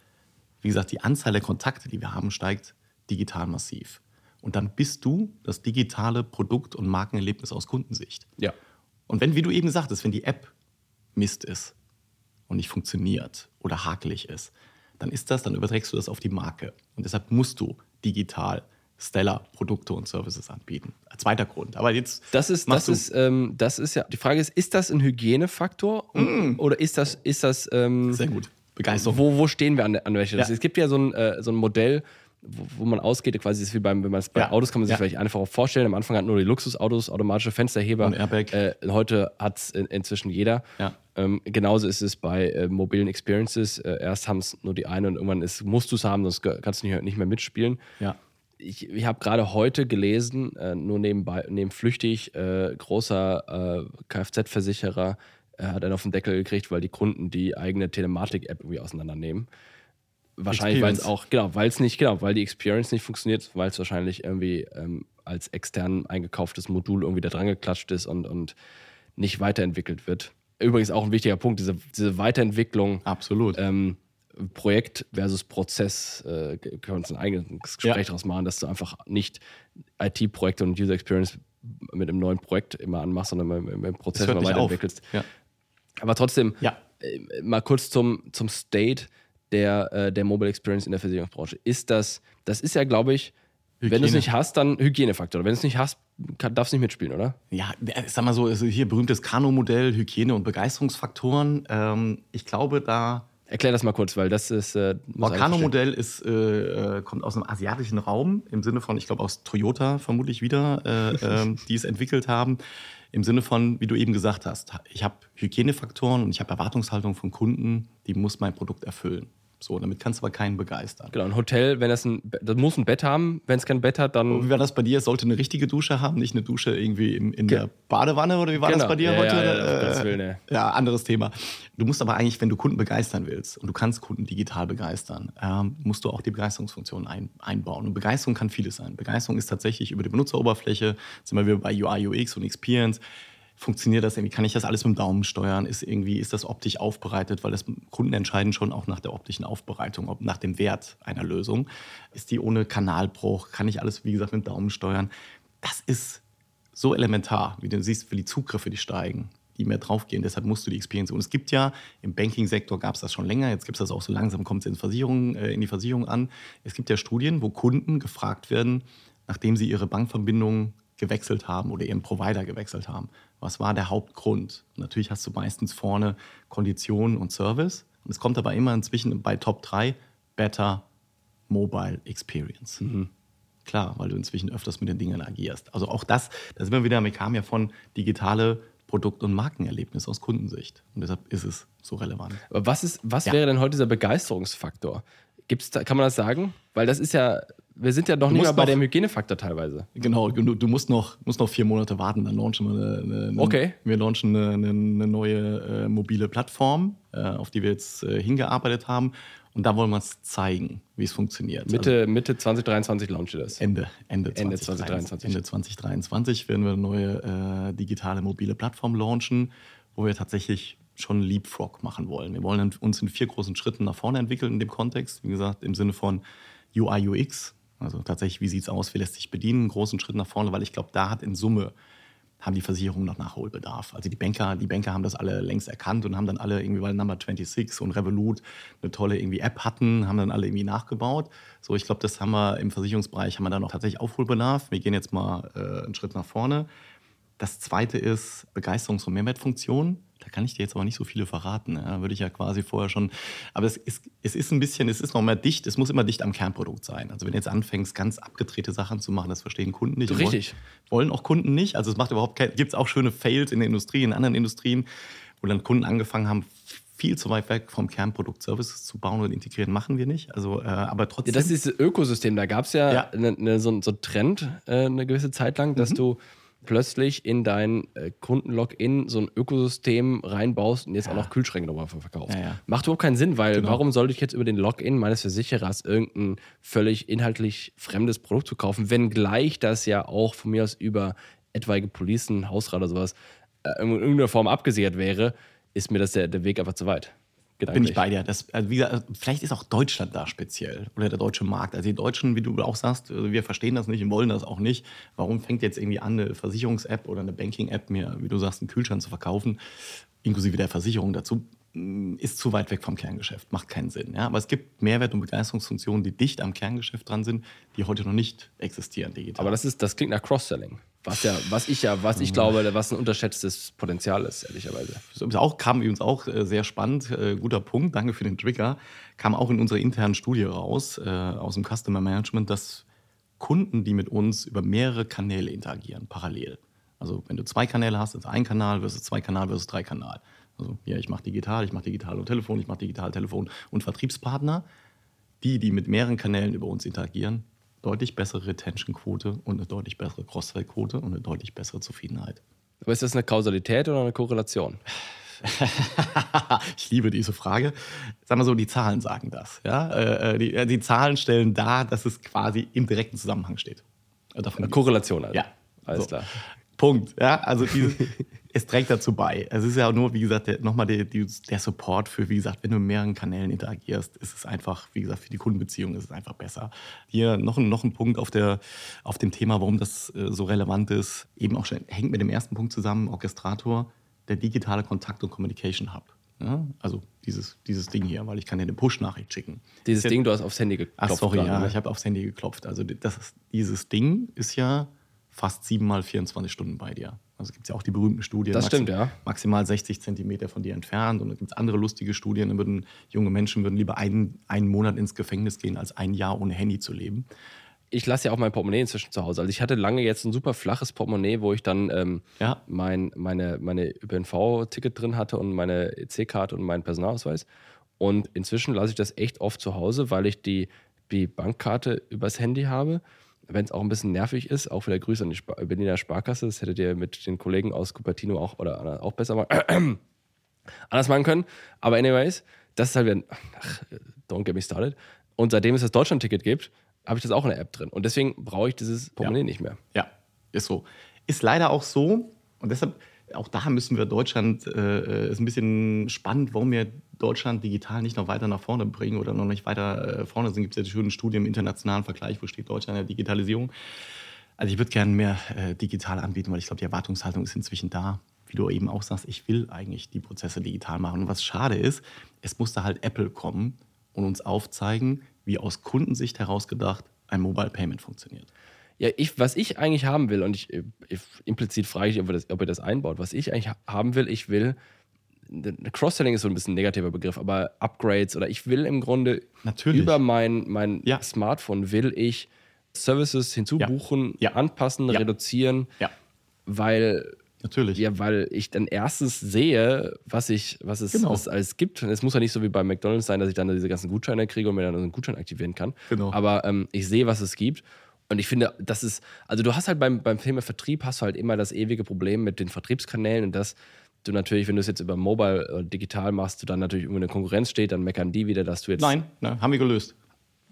wie gesagt, die Anzahl der Kontakte, die wir haben, steigt digital massiv. Und dann bist du das digitale Produkt- und Markenerlebnis aus Kundensicht. Ja. Und wenn, wie du eben sagtest, wenn die App Mist ist und nicht funktioniert oder hakelig ist, dann ist das, dann überträgst du das auf die Marke. Und deshalb musst du digital Stellar Produkte und Services anbieten. Zweiter Grund. Aber jetzt. Das ist, das ist, ähm, das ist ja. Die Frage ist, ist das ein Hygienefaktor mm. oder ist das, ist das. Ähm, Sehr gut. Begeisterung. Wo, wo stehen wir an, an welcher? Ja. Es gibt ja so ein, äh, so ein Modell, wo, wo, man ausgeht, quasi ist wie beim, wenn man es bei ja. Autos kann man sich ja. vielleicht einfach auch vorstellen. Am Anfang hatten nur die Luxusautos automatische Fensterheber. Und Airbag. Äh, heute hat es in, inzwischen jeder. Ja. Ähm, genauso ist es bei äh, mobilen Experiences. Äh, erst haben es nur die eine und irgendwann ist, musst du es haben, sonst kannst du nicht, nicht mehr mitspielen. Ja ich, ich habe gerade heute gelesen, äh, nur nebenbei, neben flüchtig, äh, großer äh, Kfz-Versicherer hat einen auf den Deckel gekriegt, weil die Kunden die eigene Telematik-App irgendwie auseinandernehmen. Wahrscheinlich, weil es auch, genau, weil es nicht, genau, weil die Experience nicht funktioniert, weil es wahrscheinlich irgendwie ähm, als extern eingekauftes Modul irgendwie da dran geklatscht ist und, und nicht weiterentwickelt wird. Übrigens auch ein wichtiger Punkt, diese, diese Weiterentwicklung. Absolut. Ähm, Projekt versus Prozess, äh, können wir uns ein eigenes Gespräch ja. daraus machen, dass du einfach nicht IT-Projekte und User Experience mit einem neuen Projekt immer anmachst, sondern mit dem Prozess immer weiterentwickelst. Ja. Aber trotzdem, ja. äh, mal kurz zum, zum State der, äh, der Mobile Experience in der Versicherungsbranche. Ist das, das ist ja, glaube ich, Hygiene. wenn du es nicht hast, dann Hygienefaktor. Wenn du es nicht hast, darfst du nicht mitspielen, oder? Ja, sag mal so, also hier berühmtes Kano-Modell, Hygiene und Begeisterungsfaktoren. Ähm, ich glaube, da Erklär das mal kurz, weil das ist. Äh, Volcano-Modell ist, äh, äh, kommt aus einem asiatischen Raum, im Sinne von, ich glaube, aus Toyota vermutlich wieder, äh, ähm, die es entwickelt haben. Im Sinne von, wie du eben gesagt hast, ich habe Hygienefaktoren und ich habe Erwartungshaltung von Kunden, die muss mein Produkt erfüllen. So, damit kannst du aber keinen begeistern. Genau, ein Hotel, wenn das ein, das muss ein Bett haben, wenn es kein Bett hat, dann. Wie war das bei dir? Es sollte eine richtige Dusche haben, nicht eine Dusche irgendwie in, in der Badewanne oder wie war genau. das bei dir ja, heute? Ja, ja, Willen, ja. ja, anderes Thema. Du musst aber eigentlich, wenn du Kunden begeistern willst und du kannst Kunden digital begeistern, ähm, musst du auch die Begeisterungsfunktion ein, einbauen. Und Begeisterung kann vieles sein. Begeisterung ist tatsächlich über die Benutzeroberfläche, sind wir bei UI, UX und Experience funktioniert das irgendwie? Kann ich das alles mit dem Daumen steuern? Ist irgendwie, ist das optisch aufbereitet? Weil das Kunden entscheiden schon auch nach der optischen Aufbereitung, ob nach dem Wert einer Lösung. Ist die ohne Kanalbruch? Kann ich alles, wie gesagt, mit dem Daumen steuern? Das ist so elementar, wie du siehst, für die Zugriffe, die steigen, die mehr draufgehen. Deshalb musst du die Experience. Und es gibt ja, im Banking-Sektor gab es das schon länger, jetzt gibt es das auch so langsam, kommt es in, Versicherung, äh, in die Versicherung an. Es gibt ja Studien, wo Kunden gefragt werden, nachdem sie ihre Bankverbindung gewechselt haben oder ihren Provider gewechselt haben. Was war der Hauptgrund? natürlich hast du meistens vorne Konditionen und Service. Und es kommt aber immer inzwischen bei Top 3 Better Mobile Experience. Mhm. Klar, weil du inzwischen öfters mit den Dingen agierst. Also auch das, da sind wir wieder, wir kamen ja von digitale Produkt- und Markenerlebnis aus Kundensicht. Und deshalb ist es so relevant. Aber was, ist, was ja. wäre denn heute dieser Begeisterungsfaktor? Gibt's da, kann man das sagen? Weil das ist ja, wir sind ja noch nicht mal bei dem Hygienefaktor teilweise. Genau, du, du, musst, noch, musst noch vier Monate warten, dann launchen wir eine, eine okay. wir launchen eine, eine, eine neue äh, mobile Plattform, äh, auf die wir jetzt äh, hingearbeitet haben. Und da wollen wir es zeigen, wie es funktioniert. Mitte, also, Mitte 2023 launchen wir das. Ende, Ende, Ende 2023. Ende 2023 werden wir eine neue äh, digitale mobile Plattform launchen, wo wir tatsächlich schon Leapfrog machen wollen. Wir wollen uns in vier großen Schritten nach vorne entwickeln in dem Kontext. Wie gesagt, im Sinne von UI, UX. Also tatsächlich, wie sieht es aus, wie lässt sich bedienen, einen großen Schritt nach vorne, weil ich glaube, da hat in Summe haben die Versicherungen noch Nachholbedarf. Also die Banker, die Banker haben das alle längst erkannt und haben dann alle irgendwie, weil Number 26 und Revolut eine tolle irgendwie App hatten, haben dann alle irgendwie nachgebaut. So, ich glaube, das haben wir im Versicherungsbereich, haben wir da noch tatsächlich Aufholbedarf. Wir gehen jetzt mal äh, einen Schritt nach vorne. Das zweite ist Begeisterungs- und Mehrwertfunktion. Kann ich dir jetzt aber nicht so viele verraten. Ja, würde ich ja quasi vorher schon. Aber es ist, es ist ein bisschen, es ist noch mehr dicht, es muss immer dicht am Kernprodukt sein. Also wenn du jetzt anfängst, ganz abgedrehte Sachen zu machen, das verstehen Kunden nicht. Richtig. Wollen, wollen auch Kunden nicht. Also es macht überhaupt kein, gibt es auch schöne Fails in der Industrie, in anderen Industrien, wo dann Kunden angefangen haben, viel zu weit weg vom Kernprodukt Services zu bauen und integrieren, machen wir nicht. Also, äh, aber trotzdem. Ja, das ist das Ökosystem. Da gab es ja, ja. Ne, ne, so, so einen Trend äh, eine gewisse Zeit lang, dass mhm. du plötzlich in dein äh, Kundenlogin so ein Ökosystem reinbaust und jetzt ja. auch noch Kühlschränke nochmal verkaufst. Ja, ja. Macht überhaupt keinen Sinn, weil genau. warum sollte ich jetzt über den Login meines Versicherers irgendein völlig inhaltlich fremdes Produkt zu kaufen, wenngleich das ja auch von mir aus über etwaige Policen, Hausrat oder sowas äh, in irgendeiner Form abgesichert wäre, ist mir das der, der Weg einfach zu weit. Bin ich bei dir. Das, also gesagt, vielleicht ist auch Deutschland da speziell oder der deutsche Markt. Also die Deutschen, wie du auch sagst, also wir verstehen das nicht und wollen das auch nicht. Warum fängt jetzt irgendwie an, eine Versicherungs-App oder eine Banking-App mir, wie du sagst, einen Kühlschrank zu verkaufen, inklusive der Versicherung dazu? Ist zu weit weg vom Kerngeschäft, macht keinen Sinn. Ja? Aber es gibt Mehrwert- und Begeisterungsfunktionen, die dicht am Kerngeschäft dran sind, die heute noch nicht existieren digital. Aber das, ist, das klingt nach Cross-Selling. Was, ja, was ich ja, was ich glaube, was ein unterschätztes Potenzial ist, ehrlicherweise. Das auch, kam übrigens auch äh, sehr spannend, äh, guter Punkt, danke für den Trigger, kam auch in unserer internen Studie raus, äh, aus dem Customer Management, dass Kunden, die mit uns über mehrere Kanäle interagieren, parallel. Also wenn du zwei Kanäle hast, ist ein Kanal versus zwei Kanal versus drei Kanal. Also ja, ich mache digital, ich mache digital und Telefon, ich mache digital, Telefon und Vertriebspartner. Die, die mit mehreren Kanälen über uns interagieren, deutlich bessere Retention-Quote und eine deutlich bessere Cross-Sell-Quote und eine deutlich bessere Zufriedenheit. Aber ist das eine Kausalität oder eine Korrelation? ich liebe diese Frage. Sagen wir so, die Zahlen sagen das. Ja? Äh, die, äh, die Zahlen stellen dar, dass es quasi im direkten Zusammenhang steht. Davon eine Korrelation also. Ja. Alles so. klar. Punkt. Ja, also diese, es trägt dazu bei. Es ist ja nur, wie gesagt, nochmal der, der Support für, wie gesagt, wenn du in mehreren Kanälen interagierst, ist es einfach, wie gesagt, für die Kundenbeziehung ist es einfach besser. Hier noch, ein, noch ein Punkt auf, der, auf dem Thema, warum das äh, so relevant ist, eben auch schon, hängt mit dem ersten Punkt zusammen, Orchestrator, der digitale Kontakt- und Communication Hub. Ja, also dieses, dieses Ding hier, weil ich kann dir eine Push-Nachricht schicken. Dieses Ding, du hast aufs Handy geklopft. Ach, sorry, ja, ne? ich habe aufs Handy geklopft. Also das ist, dieses Ding ist ja fast siebenmal 24 Stunden bei dir. Also gibt es ja auch die berühmten Studien. Das stimmt, ja. Maximal 60 Zentimeter von dir entfernt. Und dann gibt es andere lustige Studien. Dann würden junge Menschen würden lieber einen, einen Monat ins Gefängnis gehen, als ein Jahr ohne Handy zu leben. Ich lasse ja auch mein Portemonnaie inzwischen zu Hause. Also ich hatte lange jetzt ein super flaches Portemonnaie, wo ich dann ähm, ja. mein, meine, meine ÖPNV-Ticket drin hatte und meine EC-Karte und meinen Personalausweis. Und inzwischen lasse ich das echt oft zu Hause, weil ich die, die Bankkarte übers Handy habe wenn es auch ein bisschen nervig ist, auch wieder Grüße an die Sp Berliner Sparkasse, das hättet ihr mit den Kollegen aus Cupertino auch oder auch besser mal anders machen können. Aber anyways, das ist halt wieder, ach, don't get me started. Und seitdem es das Deutschland-Ticket gibt, habe ich das auch in der App drin. Und deswegen brauche ich dieses Portemonnaie ja. nicht mehr. Ja, ist so. Ist leider auch so. Und deshalb auch da müssen wir Deutschland, äh, ist ein bisschen spannend, warum wir Deutschland digital nicht noch weiter nach vorne bringen oder noch nicht weiter äh, vorne sind. Gibt es ja die schönen Studien im internationalen Vergleich, wo steht Deutschland in der Digitalisierung. Also ich würde gerne mehr äh, digital anbieten, weil ich glaube, die Erwartungshaltung ist inzwischen da. Wie du eben auch sagst, ich will eigentlich die Prozesse digital machen. Und was schade ist, es musste halt Apple kommen und uns aufzeigen, wie aus Kundensicht heraus gedacht ein Mobile Payment funktioniert. Ja, ich, was ich eigentlich haben will, und ich, ich implizit frage ich, ob ihr, das, ob ihr das einbaut, was ich eigentlich haben will, ich will, Cross-Selling ist so ein bisschen ein negativer Begriff, aber Upgrades oder ich will im Grunde Natürlich. über mein, mein ja. Smartphone will ich Services hinzubuchen, ja. Ja. anpassen, reduzieren, weil Natürlich. Ja, weil ich dann erstens sehe, was, ich, was, es, genau. was es alles gibt. Und es muss ja nicht so wie bei McDonalds sein, dass ich dann diese ganzen Gutscheine kriege und mir dann einen Gutschein aktivieren kann. Genau. Aber ähm, ich sehe, was es gibt. Und ich finde, das ist, also du hast halt beim, beim Thema Vertrieb hast du halt immer das ewige Problem mit den Vertriebskanälen und das du natürlich, wenn du es jetzt über Mobile oder digital machst, du dann natürlich irgendwo eine Konkurrenz steht, dann meckern die wieder, dass du jetzt. Nein, nein haben wir gelöst.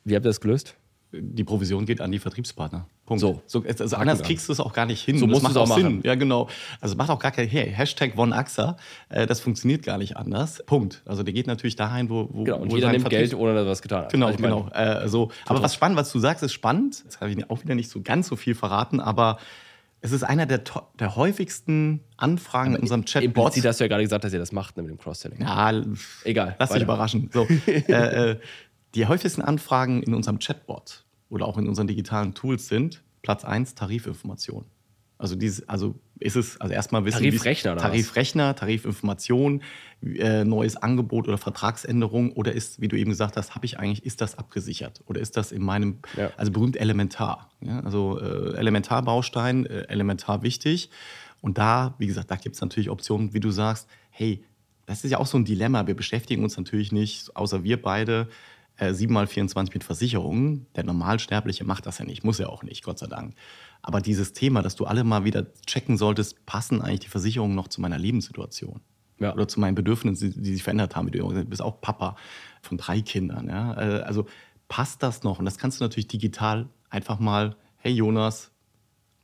Wie habt ihr das gelöst? Die Provision geht an die Vertriebspartner. Punkt. So. so also anders kriegst du es auch gar nicht hin. So das macht auch machen. Sinn. Ja, genau. Also macht auch gar kein hey, Hashtag OneAXA. Äh, das funktioniert gar nicht anders. Punkt. Also der geht natürlich dahin, wo. wo genau, und wo jeder nimmt Vertrieb Geld, ohne dass er was getan hat. Genau, also genau. Äh, so. Aber was spannend, was du sagst, ist spannend. Jetzt habe ich auch wieder nicht so ganz so viel verraten, aber es ist einer der, der häufigsten Anfragen aber in unserem Chatbot. Sie hast du ja gerade gesagt, dass ihr das macht ne, mit dem Cross-Selling. Ja, egal. Lass dich überraschen. So, äh, äh, die häufigsten Anfragen in unserem Chatbot oder auch in unseren digitalen Tools sind Platz 1 Tarifinformation. Also, dieses, also ist es, also erstmal wissen Tarifrechner, oder Tarifrechner, Tarifinformation, äh, neues Angebot oder Vertragsänderung oder ist, wie du eben gesagt hast, habe ich eigentlich, ist das abgesichert oder ist das in meinem, ja. also berühmt elementar. Ja? Also äh, Elementarbaustein, äh, elementar wichtig. Und da, wie gesagt, da gibt es natürlich Optionen, wie du sagst, hey, das ist ja auch so ein Dilemma. Wir beschäftigen uns natürlich nicht, außer wir beide, äh, 7 mal 24 mit Versicherungen. Der Normalsterbliche macht das ja nicht, muss ja auch nicht, Gott sei Dank. Aber dieses Thema, dass du alle mal wieder checken solltest, passen eigentlich die Versicherungen noch zu meiner Lebenssituation? Ja. Oder zu meinen Bedürfnissen, die sich verändert haben. Du bist auch Papa von drei Kindern. Ja? Äh, also passt das noch? Und das kannst du natürlich digital einfach mal, hey Jonas,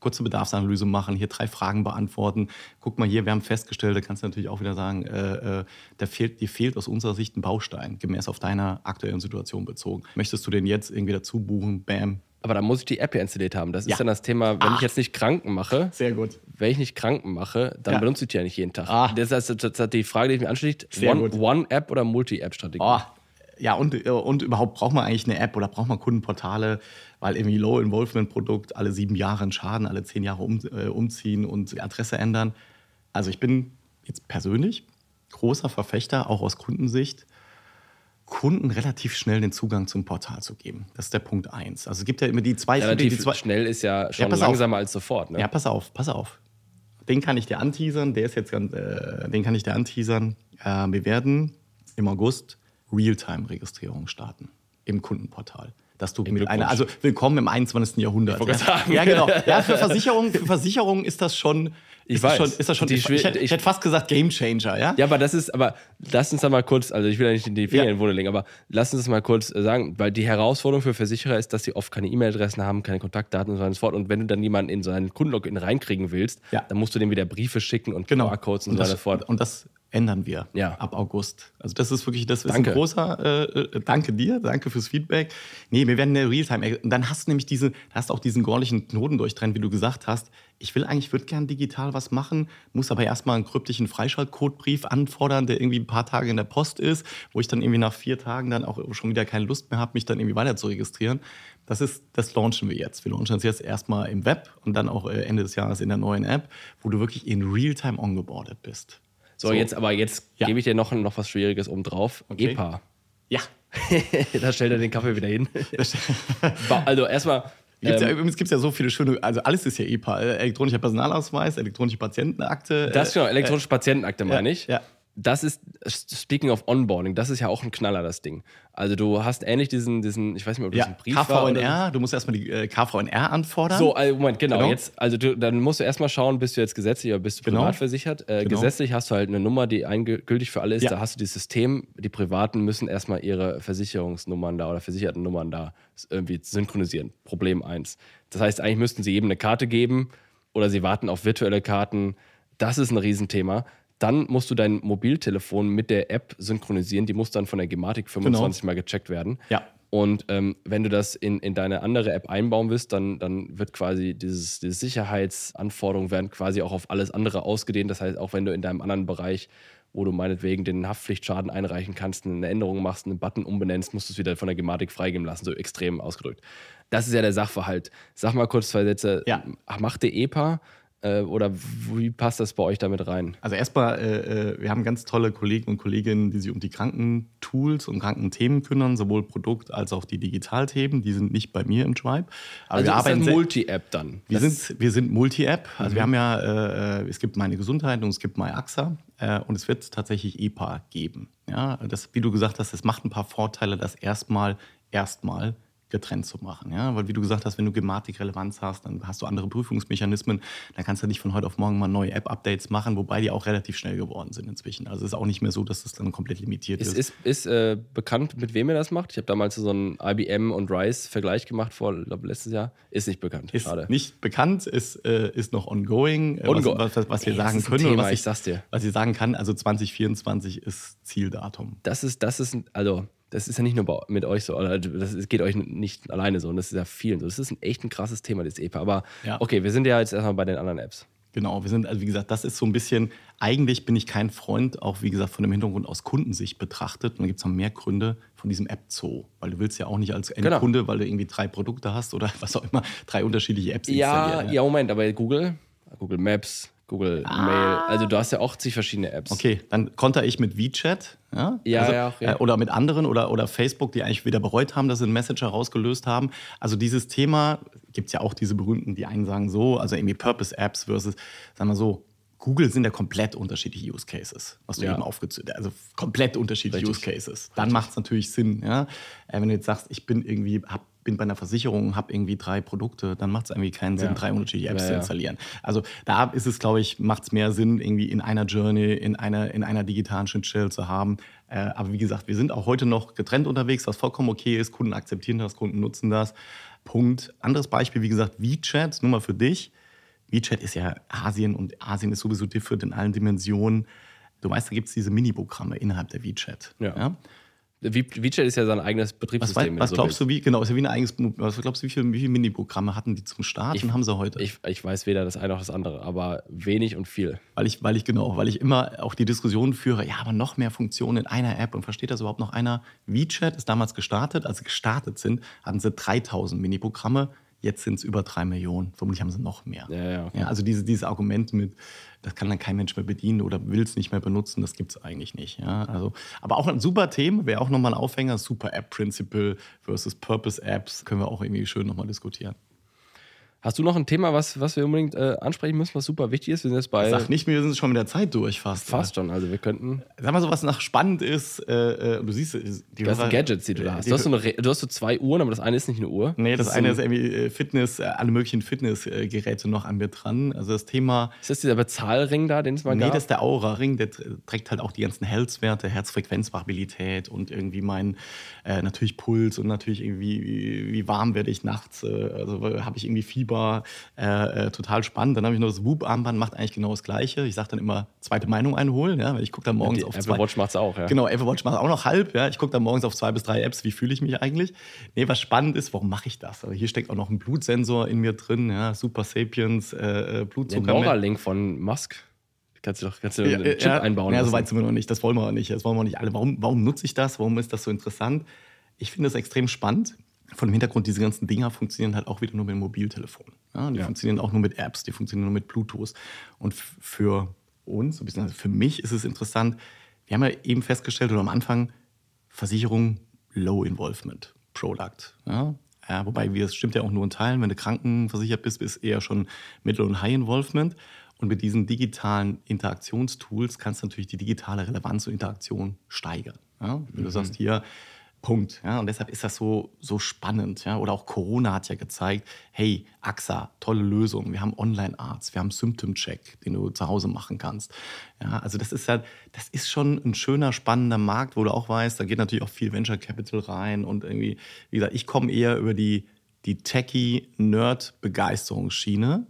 kurze Bedarfsanalyse machen, hier drei Fragen beantworten. Guck mal hier, wir haben festgestellt, da kannst du natürlich auch wieder sagen, äh, äh, da fehlt, dir fehlt aus unserer Sicht ein Baustein, gemäß auf deiner aktuellen Situation bezogen. Möchtest du den jetzt irgendwie dazu buchen? Bam. Aber da muss ich die App ja installiert haben. Das Ja. ist dann das Thema, wenn Ah. ich jetzt nicht Kranken mache, Sehr gut. wenn ich nicht Kranken mache, dann Ja. benutze ich die ja nicht jeden Tag. Ah. Das heißt, das ist die Frage, die ich mir anschließt, Sehr One-. One-App oder Multi-App-Strategie? Oh, ja, und, äh, und überhaupt braucht man eigentlich eine App oder braucht man Kundenportale, weil irgendwie Low-Involvement-Produkt alle sieben Jahre einen Schaden, alle zehn Jahre um, äh, umziehen und die Adresse ändern. Also ich bin jetzt persönlich großer Verfechter, auch aus Kundensicht, Kunden relativ schnell den Zugang zum Portal zu geben. Das ist der Punkt eins. Also es gibt ja immer die zwei... Relativ die zwei schnell ist ja schon auf. langsamer als sofort. Ne? ja, pass auf, pass auf. Den kann ich dir anteasern, der ist jetzt ganz, äh, den kann ich dir anteasern. Äh, wir werden im August Realtime-Registrierung starten im Kundenportal. Dass du mit einer, also willkommen im 21. Jahrhundert. Ja. sagen. ja, genau. Ja, für Versicherungen, für Versicherungen ist das schon. Ich weiß. Schon, ist das schon ich, ich, hätte, ich hätte fast gesagt Game Changer, ja? Ja, aber das ist, aber lass uns da mal kurz, also ich will ja nicht in die Finger Ja. in den Wunde legen, aber lass uns das mal kurz äh, sagen, weil die Herausforderung für Versicherer ist, dass sie oft keine E-Mail-Adressen haben, keine Kontaktdaten und so weiter und so fort. Und wenn du dann jemanden in so einen Kundenlogin reinkriegen willst, Ja. dann musst du dem wieder Briefe schicken und Genau. QR-Codes und, und, so weiter und fort. und das ändern wir Ja. ab August. Also das ist wirklich, das ist Danke. ein großer, äh, äh, danke dir, danke fürs Feedback. Nee, wir werden eine Realtime, und dann hast du nämlich diese, hast auch diesen gorlichen Knoten durchtrennen, wie du gesagt hast. Ich will eigentlich, würde gern digital was machen, muss aber erstmal einen kryptischen Freischaltcodebrief anfordern, der irgendwie ein paar Tage in der Post ist, wo ich dann irgendwie nach vier Tagen dann auch schon wieder keine Lust mehr habe, mich dann irgendwie weiter zu registrieren. Das ist, das launchen wir jetzt. Wir launchen das jetzt erstmal im Web und dann auch äh, Ende des Jahres in der neuen App, wo du wirklich in Realtime ongeboardet bist. So, jetzt aber jetzt Ja. gebe ich dir noch, noch was Schwieriges oben drauf. Okay. EPA. Ja. da stellt er den Kaffee wieder hin. Also erstmal. Gibt's ja, Ähm, übrigens gibt es ja so viele schöne, also alles ist ja EPA. äh, Elektronischer Personalausweis, elektronische Patientenakte. das ist äh, genau, elektronische Patientenakte, ja, meine ich. ja. Das ist, speaking of Onboarding, das ist ja auch ein Knaller, das Ding. Also du hast ähnlich diesen, diesen ich weiß nicht, ob das ja, ein Brief war KVNR, du musst erstmal die äh, KVNR anfordern. So, also Moment, genau. Genau. Jetzt, also du, dann musst du erstmal schauen, bist du jetzt gesetzlich oder bist du Genau. privat versichert. Äh, Genau. Gesetzlich hast du halt eine Nummer, die gültig für alle ist. Ja. Da hast du dieses System. Die Privaten müssen erstmal ihre Versicherungsnummern da oder versicherten Nummern da irgendwie synchronisieren. Problem eins. Das heißt, eigentlich müssten sie jedem eine Karte geben oder sie warten auf virtuelle Karten. Das ist ein Riesenthema. Dann musst du dein Mobiltelefon mit der App synchronisieren. Die muss dann von der Gematik 25 Mal gecheckt werden. Ja. Und ähm, wenn du das in, in deine andere App einbauen willst, dann, dann wird quasi dieses, diese Sicherheitsanforderungen werden quasi auch auf alles andere ausgedehnt. Das heißt, auch wenn du in deinem anderen Bereich, wo du meinetwegen den Haftpflichtschaden einreichen kannst, eine Änderung machst, einen Button umbenennst, musst du es wieder von der Gematik freigeben lassen, so extrem ausgedrückt. Das ist ja der Sachverhalt. Sag mal kurz zwei Sätze. Ja. Macht ihr EPA oder wie passt das bei euch damit rein? Also erstmal, äh, äh, wir haben ganz tolle Kollegen und Kolleginnen, die sich um die Krankentools und Krankenthemen kümmern, sowohl Produkt- als auch die Digitalthemen. Die sind nicht bei mir im Tribe. Aber Also wir ist arbeiten das Multi-App dann? Wir Das- sind, wir sind Multi-App. Also wir haben ja, äh, äh, es gibt meine Gesundheit und es gibt MyAXA äh, und es wird tatsächlich EPA geben. Ja, das, wie du gesagt hast, es macht ein paar Vorteile, das erstmal, erstmal getrennt zu machen. Ja? Weil wie du gesagt hast, wenn du Gematik-Relevanz hast, dann hast du andere Prüfungsmechanismen. Dann kannst du nicht von heute auf morgen mal neue App-Updates machen, wobei die auch relativ schnell geworden sind inzwischen. Also es ist auch nicht mehr so, dass das dann komplett limitiert Ist, ist. ist, äh, bekannt, mit wem ihr das macht? Ich habe damals so einen IBM und Rise-Vergleich gemacht vor, glaub, letztes Jahr. Ist nicht bekannt. Ist Schade. nicht bekannt, ist, äh, ist noch ongoing. Äh, Ongo- was, was, was wir Ey, sagen können Thema, was ich sag's dir. was ich sagen kann, also 2024 ist Zieldatum. Das ist, das ist, also, das ist ja nicht nur mit euch so, oder das geht euch nicht alleine so, und das ist ja vielen so. Das ist ein echt ein krasses Thema, das EPA. Aber Ja. okay, wir sind ja jetzt erstmal bei den anderen Apps. Genau, wir sind, also wie gesagt, das ist so ein bisschen, eigentlich bin ich kein Freund, auch wie gesagt, von dem Hintergrund aus Kundensicht betrachtet. Und da gibt es noch mehr Gründe von diesem App-Zoo. Weil du willst ja auch nicht als Genau. Endkunde, weil du irgendwie drei Produkte hast oder was auch immer, drei unterschiedliche Apps Ja, installieren. ja, Moment, aber Google, Google Maps, Google Mail, also du hast ja auch zig verschiedene Apps. Okay, dann konter ich mit WeChat. Ja, Ja, ja, okay. äh, oder mit anderen oder, oder Facebook, die eigentlich wieder bereut haben, dass sie einen Messenger rausgelöst haben. Also dieses Thema gibt es ja auch diese berühmten, die einen sagen so, also irgendwie Purpose-Apps versus, sagen wir so, Google sind ja komplett unterschiedliche Use Cases, was du Ja. eben aufgezählt hast. Also komplett unterschiedliche Richtig. Use Cases. Dann macht es natürlich Sinn. Ja? Äh, wenn du jetzt sagst, ich bin irgendwie, hab, bin bei einer Versicherung, habe irgendwie drei Produkte, dann macht es irgendwie keinen Sinn, Ja. drei unterschiedliche Apps Ja, zu installieren. Also da ist es, glaube ich, macht es mehr Sinn, irgendwie in einer Journey, in einer, in einer digitalen Schnittstelle zu haben. Äh, aber wie gesagt, wir sind auch heute noch getrennt unterwegs, was vollkommen okay ist. Kunden akzeptieren das, Kunden nutzen das. Punkt. Anderes Beispiel, wie gesagt, WeChat, nur mal für dich. WeChat ist ja Asien und Asien ist sowieso different in allen Dimensionen. Du weißt, da gibt es diese Mini-Programme innerhalb der WeChat. Ja. ja? WeChat ist ja sein eigenes Betriebssystem. Was, was glaubst du, wie, genau, ist ja wie ein eigenes, was glaubst du, wie viele, viele Mini-Programme hatten die zum Start ich, und haben sie heute? Ich, ich weiß weder das eine noch das andere, aber wenig und viel. Weil ich, weil ich, genau, weil ich immer auch die Diskussion führe, ja, aber noch mehr Funktionen in einer App und versteht das überhaupt noch einer? WeChat ist damals gestartet, als sie gestartet sind, hatten sie 3000 Mini-Programme. Jetzt sind es über drei Millionen. Vermutlich haben sie noch mehr. Ja, ja, okay. ja, also diese, dieses Argument mit, das kann dann kein Mensch mehr bedienen oder will es nicht mehr benutzen, das gibt es eigentlich nicht. Ja? Also, aber auch ein super Thema, wäre auch nochmal ein Aufhänger, Super App Principle versus Purpose Apps, können wir auch irgendwie schön nochmal diskutieren. Hast du noch ein Thema, was, was wir unbedingt äh, ansprechen müssen, was super wichtig ist? Wir sind jetzt bei. Sag nicht, wir sind schon mit der Zeit durch fast. Fast schon, also wir könnten. Sag mal so, was nach spannend ist. Äh, äh du siehst, die ganzen Gadgets, die du da hast. Du hast, so eine, du hast so zwei Uhren, aber das eine ist nicht eine Uhr. Nee, das, das eine ist irgendwie äh, Fitness, äh, alle möglichen Fitnessgeräte noch an mir dran. Also das Thema. Ist das dieser Bezahlring da, den es mal nee, gab? Nee, das ist der Aura-Ring, der trägt halt auch die ganzen Health-Werte, Herzfrequenzvariabilität und irgendwie mein, äh, natürlich Puls und natürlich irgendwie, wie, wie warm werde ich nachts. also habe ich irgendwie Fieber. Äh, äh, äh, total spannend. Dann habe ich noch das Whoop-Armband, macht eigentlich genau das Gleiche. Ich sage dann immer, zweite Meinung einholen, ja, weil ich gucke dann morgens ja, auf Apple zwei. Watch macht es auch, ja. Genau, Apple Watch macht auch noch halb, ja. Ich gucke dann morgens auf zwei bis drei Apps, wie fühle ich mich eigentlich. Nee, was spannend ist, warum mache ich das? Also hier steckt auch noch ein Blutsensor in mir drin, ja, Super Sapiens, äh, äh Blutzucker. Den Neuralink von Musk. Kannst du doch kannst du ja, einen Chip ja, einbauen. Ja, so weit sind wir noch nicht. Das wollen wir auch nicht. Das wollen wir nicht alle. Warum, warum nutze ich das? Warum ist das so interessant? Ich finde das extrem spannend von dem Hintergrund, diese ganzen Dinger funktionieren halt auch wieder nur mit dem Mobiltelefon. Ja, die ja. funktionieren auch nur mit Apps, die funktionieren nur mit Bluetooth. Und für uns, also für mich ist es interessant, wir haben ja eben festgestellt, oder am Anfang, Versicherung Low Involvement Product. Ja? Ja, wobei wir, es stimmt ja auch nur in Teilen, wenn du krankenversichert bist, bist eher schon Mittel- und High Involvement. Und mit diesen digitalen Interaktionstools kannst du natürlich die digitale Relevanz und Interaktion steigern. Ja? Wenn mhm. du sagst, hier, Punkt. Ja, und deshalb ist das so, so spannend. Ja? Oder auch Corona hat ja gezeigt, hey, AXA, tolle Lösung. Wir haben Online-Arzt, wir haben Symptom-Check, den du zu Hause machen kannst. Ja, also das ist ja, das ist schon ein schöner, spannender Markt, wo du auch weißt, da geht natürlich auch viel Venture Capital rein. Und irgendwie, wie gesagt, ich komme eher über die, die Techie-Nerd-Begeisterungsschiene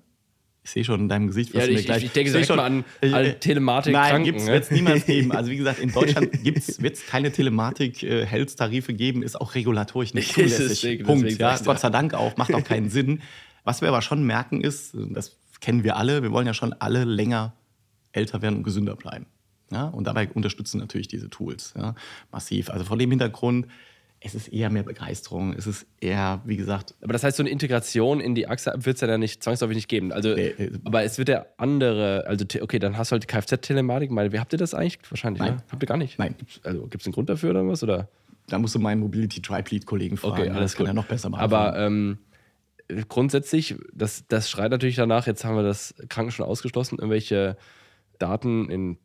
ich sehe schon in deinem Gesicht, was ja, ich, gleich. Ich, ich denke direkt schon, mal an, an Telematik. Nein, wird es niemals geben. Also wie gesagt, in Deutschland wird es keine Telematik-Health-Tarife geben, ist auch regulatorisch nicht zulässig. Deswegen, Punkt. Deswegen ja, Gott sei Dank auch, macht auch keinen Sinn. Was wir aber schon merken ist, das kennen wir alle, wir wollen ja schon alle länger älter werden und gesünder bleiben. Ja, und dabei unterstützen natürlich diese Tools ja, massiv. Also vor dem Hintergrund es ist eher mehr Begeisterung. Es ist eher, wie gesagt. Aber das heißt, so eine Integration in die AXA wird es ja dann nicht zwangsläufig nicht geben. Also, nee, nee. aber es wird ja andere, also okay, dann hast du halt die Kfz-Telematik. Wie habt ihr das eigentlich? Wahrscheinlich, Nein. Ne? Habt ihr gar nicht? Nein. Also gibt es einen Grund dafür oder was? Oder? Da musst du meinen Mobility Tribe Lead Kollegen fragen. Okay, alles das kann er noch besser machen. Aber ähm, grundsätzlich, das, das schreit natürlich danach, jetzt haben wir das Kranken schon ausgeschlossen, irgendwelche Daten in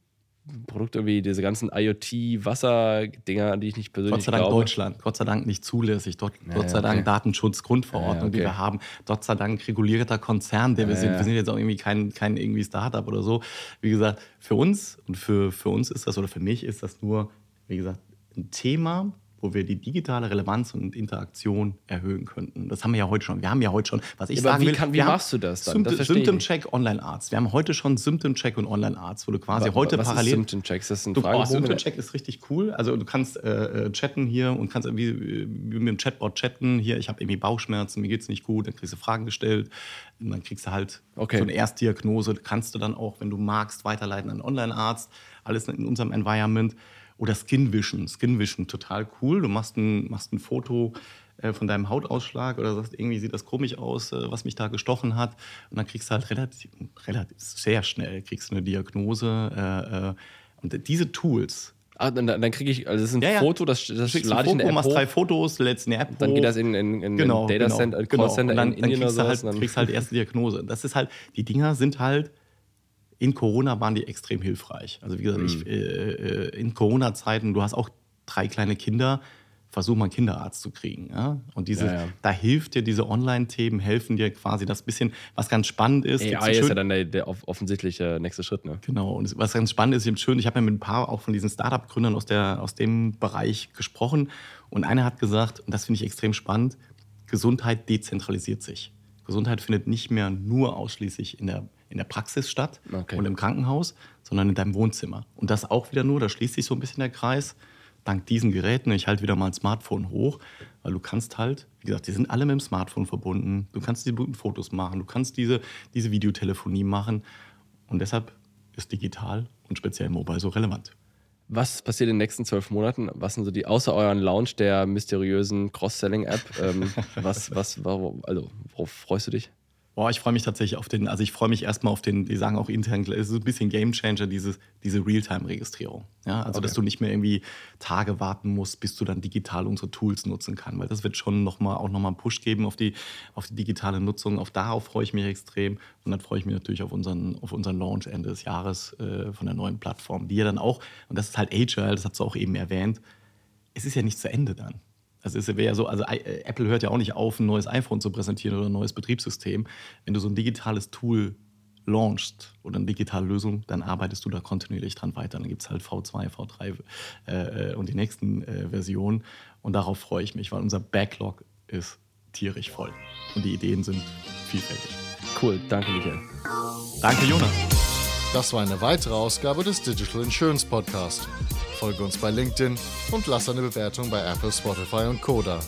Produkte wie diese ganzen IoT-Wasser-Dinger, die ich nicht persönlich Gott sei Dank glaube. Deutschland, Gott sei Dank nicht zulässig. Gott, ja, Gott sei okay. Dank Datenschutzgrundverordnung, ja, okay. die wir haben. Gott sei Dank regulierter Konzern, der wir sind. Wir sind jetzt auch irgendwie kein, kein irgendwie Startup oder so. Wie gesagt, für uns und für, für uns ist das, oder für mich ist das nur, wie gesagt, ein Thema, wo wir die digitale Relevanz und Interaktion erhöhen könnten. Das haben wir ja heute schon. Wir haben ja heute schon, was ich ja, sagen wie will. Kann, wie machst du das dann? Symptom, Symptom Check Online Arzt. Wir haben heute schon Symptom Check und Online Arzt, wo du quasi was, heute was parallel. Ist Symptom Check, ist das ein du, oh, Symptom Check ist richtig cool. Also du kannst äh, äh chatten hier und kannst wie, wie mit dem Chatbot chatten. Hier, ich habe irgendwie Bauchschmerzen, mir geht es nicht gut. Dann kriegst du Fragen gestellt. Und dann kriegst du halt okay. so eine Erstdiagnose. Kannst du dann auch, wenn du magst, weiterleiten an Online Arzt. Alles in unserem Environment. Oder Skin Vision. Skin Vision, total cool. Du machst ein, machst ein Foto äh, von deinem Hautausschlag oder sagst, irgendwie sieht das komisch aus, äh, was mich da gestochen hat. Und dann kriegst du halt relativ, relativ sehr schnell kriegst du eine Diagnose. Äh, und diese Tools, Ah, dann, dann kriege ich, also das ist ein ja. Foto, das, das lade ich in der App machst hoch. drei Fotos, lädst eine App Dann hoch. geht das in, in, in genau, Data genau, Center, genau. Center dann, in Indien dann kriegst so. Halt, kriegst halt erste Diagnose. Das ist halt, die Dinger sind halt in Corona waren die extrem hilfreich. Also wie gesagt, mhm. ich, äh, äh, in Corona-Zeiten, du hast auch drei kleine Kinder, versuch mal einen Kinderarzt zu kriegen. Ja? Und diese, ja, ja. da hilft dir diese Online-Themen, helfen dir quasi das bisschen, was ganz spannend ist. AI ist ja dann der, der offensichtliche nächste Schritt. Ne? Genau, und was ganz spannend ist, schön, ich habe ja mit ein paar auch von diesen Startup-Gründern aus, aus dem Bereich gesprochen und einer hat gesagt, und das finde ich extrem spannend, Gesundheit dezentralisiert sich. Gesundheit findet nicht mehr nur ausschließlich in der, in der Praxis statt Okay. und im Krankenhaus, sondern in deinem Wohnzimmer. Und das auch wieder nur, da schließt sich so ein bisschen der Kreis, dank diesen Geräten. Ich halte wieder mal ein Smartphone hoch, weil du kannst halt, wie gesagt, die sind alle mit dem Smartphone verbunden. Du kannst diese guten Fotos machen, du kannst diese, diese Videotelefonie machen. Und deshalb ist digital und speziell mobile so relevant. Was passiert in den nächsten zwölf Monaten? Was sind so die, außer euren Launch der mysteriösen Cross-Selling-App, ähm, was, was, warum, also, worauf freust du dich? Boah, ich freue mich tatsächlich auf den, also ich freue mich erstmal auf den, die sagen auch intern, es ist ein bisschen Gamechanger, dieses, diese Realtime-Registrierung. Ja, also dass du nicht mehr irgendwie Tage warten musst, bis du dann digital unsere Tools nutzen kannst, weil das wird schon noch mal, auch nochmal einen Push geben auf die, auf die digitale Nutzung. Auf darauf freue ich mich extrem und dann freue ich mich natürlich auf unseren, auf unseren Launch Ende des Jahres äh, von der neuen Plattform, die ja dann auch, und das ist halt Agile, das hat sie auch eben erwähnt, es ist ja nicht zu Ende dann. Also es wäre ja so, also äh, Apple hört ja auch nicht auf, ein neues iPhone zu präsentieren oder ein neues Betriebssystem. Wenn du so ein digitales Tool launchst oder eine digitale Lösung, dann arbeitest du da kontinuierlich dran weiter. Dann gibt es halt V2, V3 äh, und die nächsten äh, Versionen. Und darauf freue ich mich, weil unser Backlog ist tierisch voll. Und die Ideen sind vielfältig. Cool, danke, Michael. Danke, Jonas. Das war eine weitere Ausgabe des Digital Insurance Podcast. Folge uns bei LinkedIn und lass eine Bewertung bei Apple, Spotify und Koda.